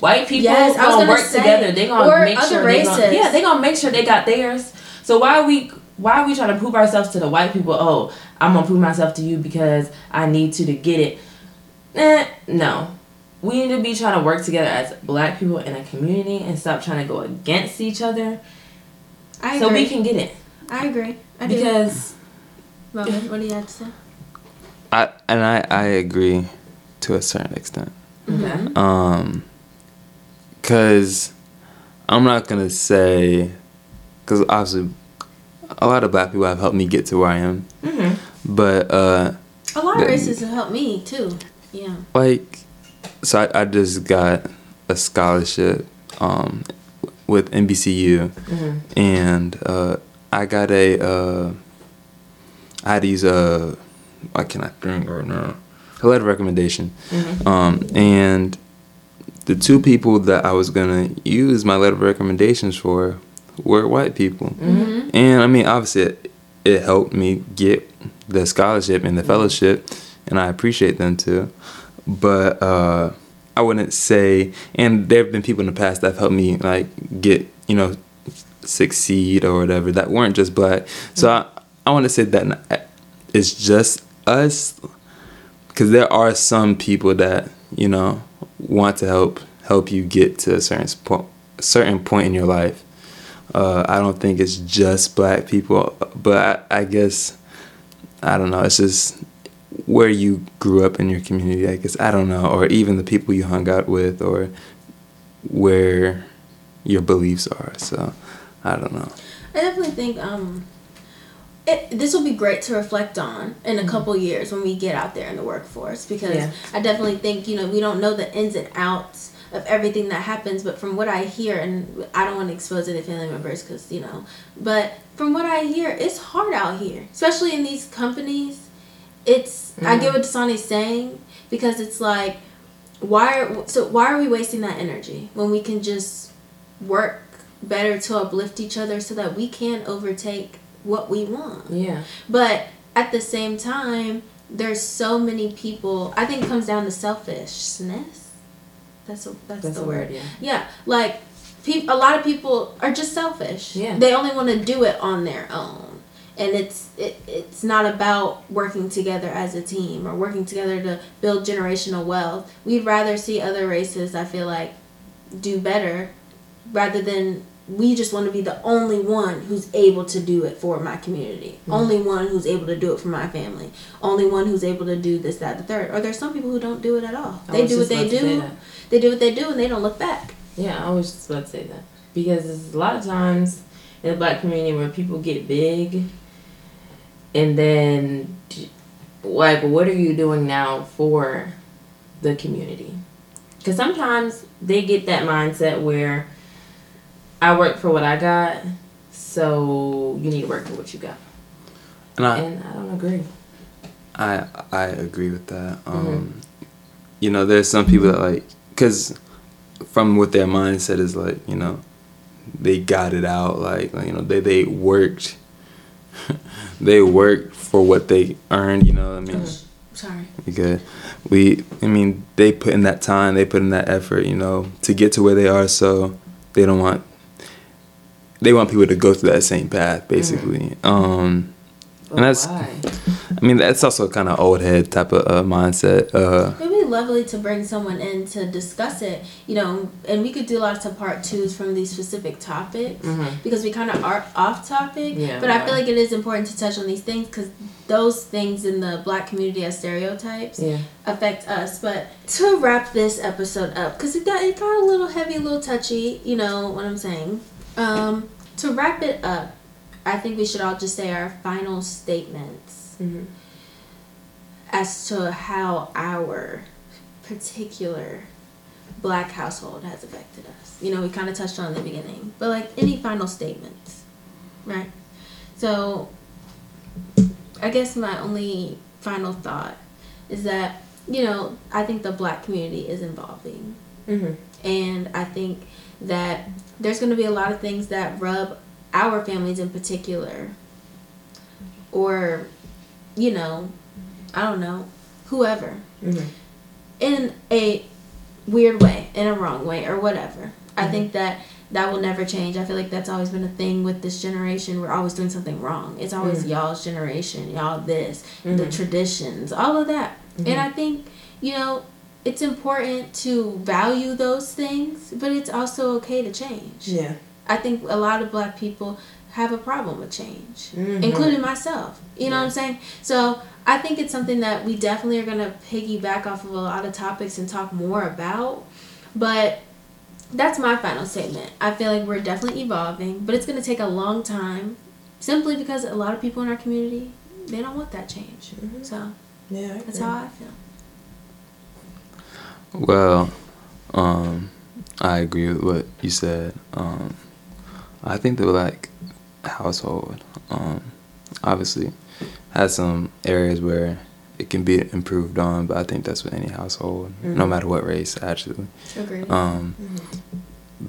White people
Yes,
gonna work
say,
together. They gonna make
other
sure they gonna,
races.
yeah they gonna make sure they got theirs. So why are we why are we trying to prove ourselves to the white people? Oh, I'm gonna prove myself to you because I need to to get it. Eh, no. we need to be trying to work together as black people in a community and stop trying to go against each other
I
so
agree.
we can get it.
I agree. I.
Because
Logan, what do you have to say?
I and I I agree to a certain extent.
okay.
Um, cause I'm not gonna say, cause obviously, a lot of black people have helped me get to where I am.
Mhm.
But uh,
A lot of
The-
races have helped me too. Yeah.
like, so I, I just got a scholarship um with NBCU,
Mhm.
and uh, I got a uh, I had to use a I cannot think right now a letter of recommendation,
Mhm.
um, and the two people that I was gonna use my letter of recommendations for were white people,
Mm-hmm.
and I mean obviously it, it helped me get the scholarship and the fellowship, and I appreciate them too, but uh, I wouldn't say, and there have been people in the past that have helped me like get you know succeed or whatever that weren't just black. So I, I want to say that it's just us because there are some people that you know want to help help you get to a certain point certain point in your life. Uh, I don't think it's just black people, but I, I guess I don't know. It's just where you grew up in your community. I guess I don't know, or even the people you hung out with, or where your beliefs are. So I don't know.
I definitely think um, it, this will be great to reflect on in a couple years when we get out there in the workforce because
Yeah.
I definitely think you know we don't know the ins and outs of everything that happens, but from what I hear, and I don't want to expose any family members because you know, but from what I hear, it's hard out here, especially in these companies. It's I get mm. what Dasani's saying because it's like why are so why are we wasting that energy when we can just work better to uplift each other so that we can overtake what we want
Yeah.
but at the same time there's so many people i think it comes down to selfishness that's a, that's,
That's
the word
word, yeah.
yeah like peop a lot of people are just selfish
Yeah.
they only want to do it on their own and it's it, it's not about working together as a team or working together to build generational wealth. We'd rather see other races i feel like do better rather than we just want to be the only one who's able to do it for my community. Mm-hmm. Only one who's able to do it for my family. Only one who's able to do this that the third. Or there's some people who don't do it at all.
I
they do what they
about to say
do. they do what they do and they don't look back.
Yeah, I was just about to say that. Because there's a lot of times in the black community where people get big, and then like, what are you doing now for the community? Because sometimes they get that mindset where I work for what I got, so you need to work for what you got,
And I,
and I don't agree.
I I agree with that. Um, You know, there's some people that like, cause from what their mindset is like, you know, they got it out. Like, you know, they they worked, they work for what they earned. You know, what I mean,
sorry
because we, I mean, they put in that time, they put in that effort. You know, to get to where they are. So they don't want. They want people to go through that same path, basically. Um,
But
And that's-
why?
I mean, that's also kind of old head type of uh, mindset. Uh,
lovely to bring someone in to discuss it, you know, and we could do lots of part twos from these specific topics
Mhm.
because we kind of are off topic.
Yeah,
but I feel like it is important to touch on these things because those things in the black community as stereotypes
Yeah.
affect us. But to wrap this episode up, because it got it got a little heavy, a little touchy, you know what I'm saying. Um, to wrap it up, I think we should all just say our final statements
Mhm.
as to how our particular black household has affected us. You know, we kind of touched on it in the beginning, but like any final statements, right? So, I guess my only final thought is that, you know, I think the black community is evolving.
Mhm.
And I think that there's going to be a lot of things that rub our families in particular, or, you know, I don't know, whoever,
Mhm.
In a weird way, in a wrong way, or whatever. I think that that will never change. I feel like that's always been a thing with this generation. We're always doing something wrong. It's always
Mm.
y'all's generation, y'all this, the
Mhm.
traditions, all of that. And I think, you know, it's important to value those things, but it's also okay to change.
Yeah.
I think a lot of black people have a problem with change,
Mhm.
including myself. You know what I'm saying? So I think it's something that we definitely are going to piggyback off of a lot of topics and talk more about. But that's my final statement. I feel like we're definitely evolving, but it's going to take a long time simply because a lot of people in our community, they don't want that change.
Mhm.
So
Yeah.
that's how I feel.
Well, um, I agree with what you said. Um, I think the like household, um, obviously, has some areas where it can be improved on, but I think that's with any household, no
Mhm.
matter what race, actually.
Agreed.
Um,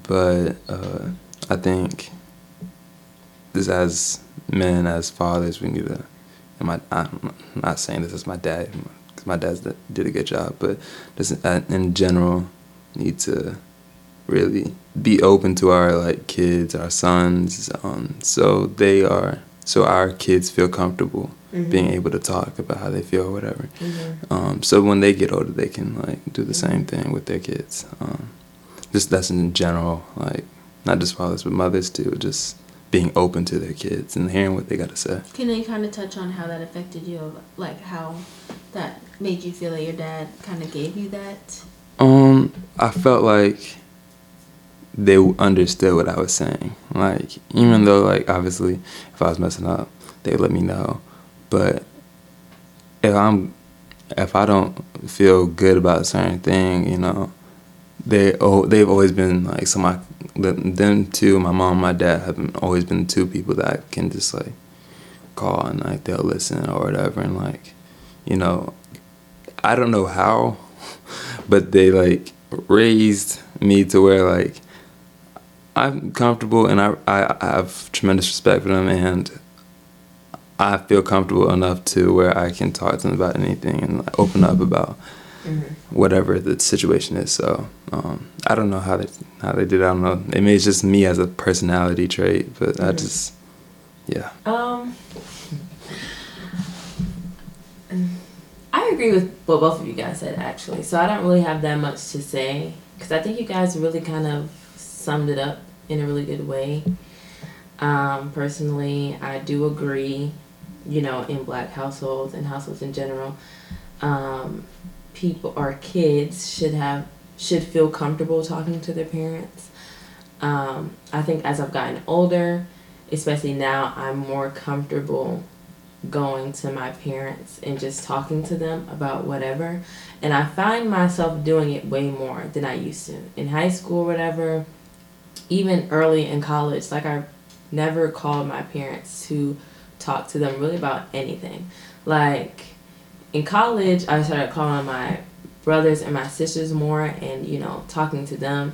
but uh, I think this as men, as fathers, we need to. And my, I'm not saying this as my dad, because my dad did a good job, but just uh, in general, need to really be open to our like kids, our sons, um, so they are, so our kids feel comfortable
Mhm.
being able to talk about how they feel or whatever.
Mhm.
Um, so when they get older, they can like do the same thing with their kids. Um, just that's in general, like not just fathers but mothers too. Just being open to their kids and hearing what they got to say.
Can you kind of touch on how that affected you? Like how that made you feel that your dad kind of gave you that?
Um, I felt like they understood what I was saying. Like even though like obviously if I was messing up, they let me know. But if I'm if I don't feel good about a certain thing, you know, they oh they've always been like so my them two, my mom, my dad have always been two people that I can just like call and like they'll listen or whatever and like you know I don't know how, but they like raised me to where like I'm comfortable and I, I, I have tremendous respect for them and I feel comfortable enough to where I can talk to them about anything and like, open up about
Mhm.
whatever the situation is. So um, I don't know how they how they did. it. I don't know. It may just me as a personality trait, but I
Mhm.
just yeah.
Um, I agree with what both of you guys said actually. So I don't really have that much to say because I think you guys really kind of summed it up in a really good way. Um, personally, I do agree. You know, in black households and households in general, um, people or kids should have should feel comfortable talking to their parents. Um, I think as I've gotten older, especially now I'm more comfortable going to my parents and just talking to them about whatever. And I find myself doing it way more than I used to. In high school, whatever, even early in college, like I never called my parents to talk to them really about anything. Like in college, I started calling my brothers and my sisters more and, you know, talking to them.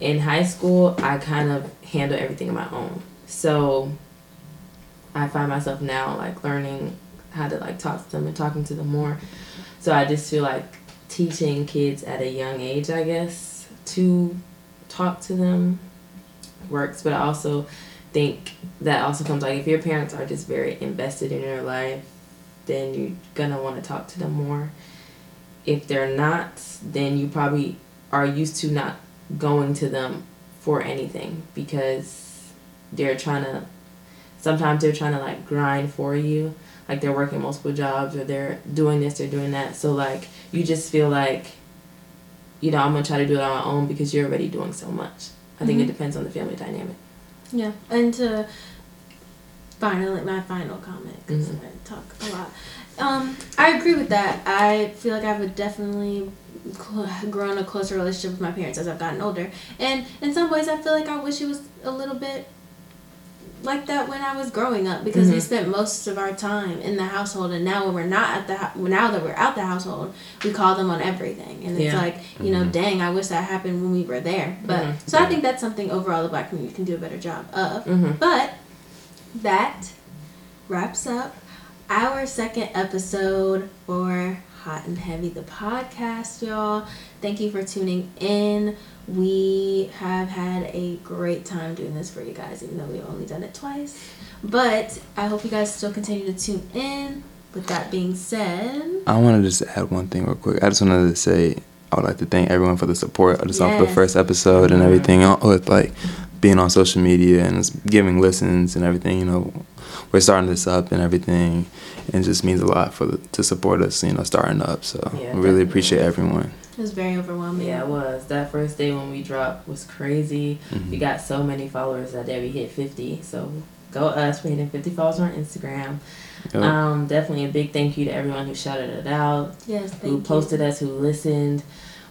In high school, I kind of handle everything on my own. So I find myself now like learning how to like talk to them and talking to them more. So I just feel like teaching kids at a young age, I guess, to talk to them works. But I also think that also comes like if your parents are just very invested in your life, then you're gonna want to talk to them more. If they're not, then you probably are used to not going to them for anything because they're trying to sometimes they're trying to like grind for you like they're working multiple jobs or they're doing this they're doing that so like you just feel like you know i'm gonna try to do it on my own because you're already doing so much i think it
Mhm.
depends on the family dynamic
Yeah, and to finally my final comment because
Mhm.
I talk a lot. Um, I agree with that. I feel like I've definitely cl- grown a closer relationship with my parents as I've gotten older, and in some ways, I feel like I wish it was a little bit like that when I was growing up because we
Mhm.
spent most of our time in the household, and now when we're not at the now that we're out the household, we call them on everything, and it's
Yeah.
like you know,
Mhm.
dang, I wish that happened when we were there. But
Mhm.
so I think that's something overall the black community can do a better job of.
mm-hmm.
But that wraps up our second episode for Hot and Heavy, the podcast, y'all. Thank you for tuning in. We have had a great time doing this for you guys, even though we've only done it twice. But I hope you guys still continue to tune in. With that being said,
I want to just add one thing real quick. I just wanted to say I would like to thank everyone for the support just off the first episode and everything uh, with like being on social media and giving listens and everything. You know, we're starting this up and everything, and it just means a lot for the, to support us. You know, starting up. So
Yeah,
we really appreciate everyone.
It was very overwhelming.
Yeah, it was. That first day when we dropped was crazy.
Mhm.
We got so many followers that day. We hit 50. So go us. We hit 50 followers on Instagram.
Yep.
Um, definitely a big thank you to everyone who shouted it out,
Yes, thank
who
you.
posted us, who listened.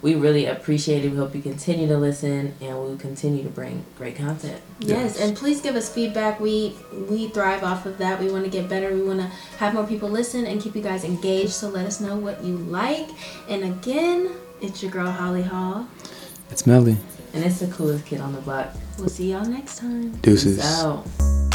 We really appreciate it. We hope you continue to listen, and we will continue to bring great content.
Yes,
Yes.
and please give us feedback. We we thrive off of that. We want to get better. We want to have more people listen and keep you guys engaged. So let us know what you like. And again, it's your girl Holly Hall.
It's Melly.
And it's the coolest kid on the block.
We'll see y'all next time.
Deuces.
Peace out.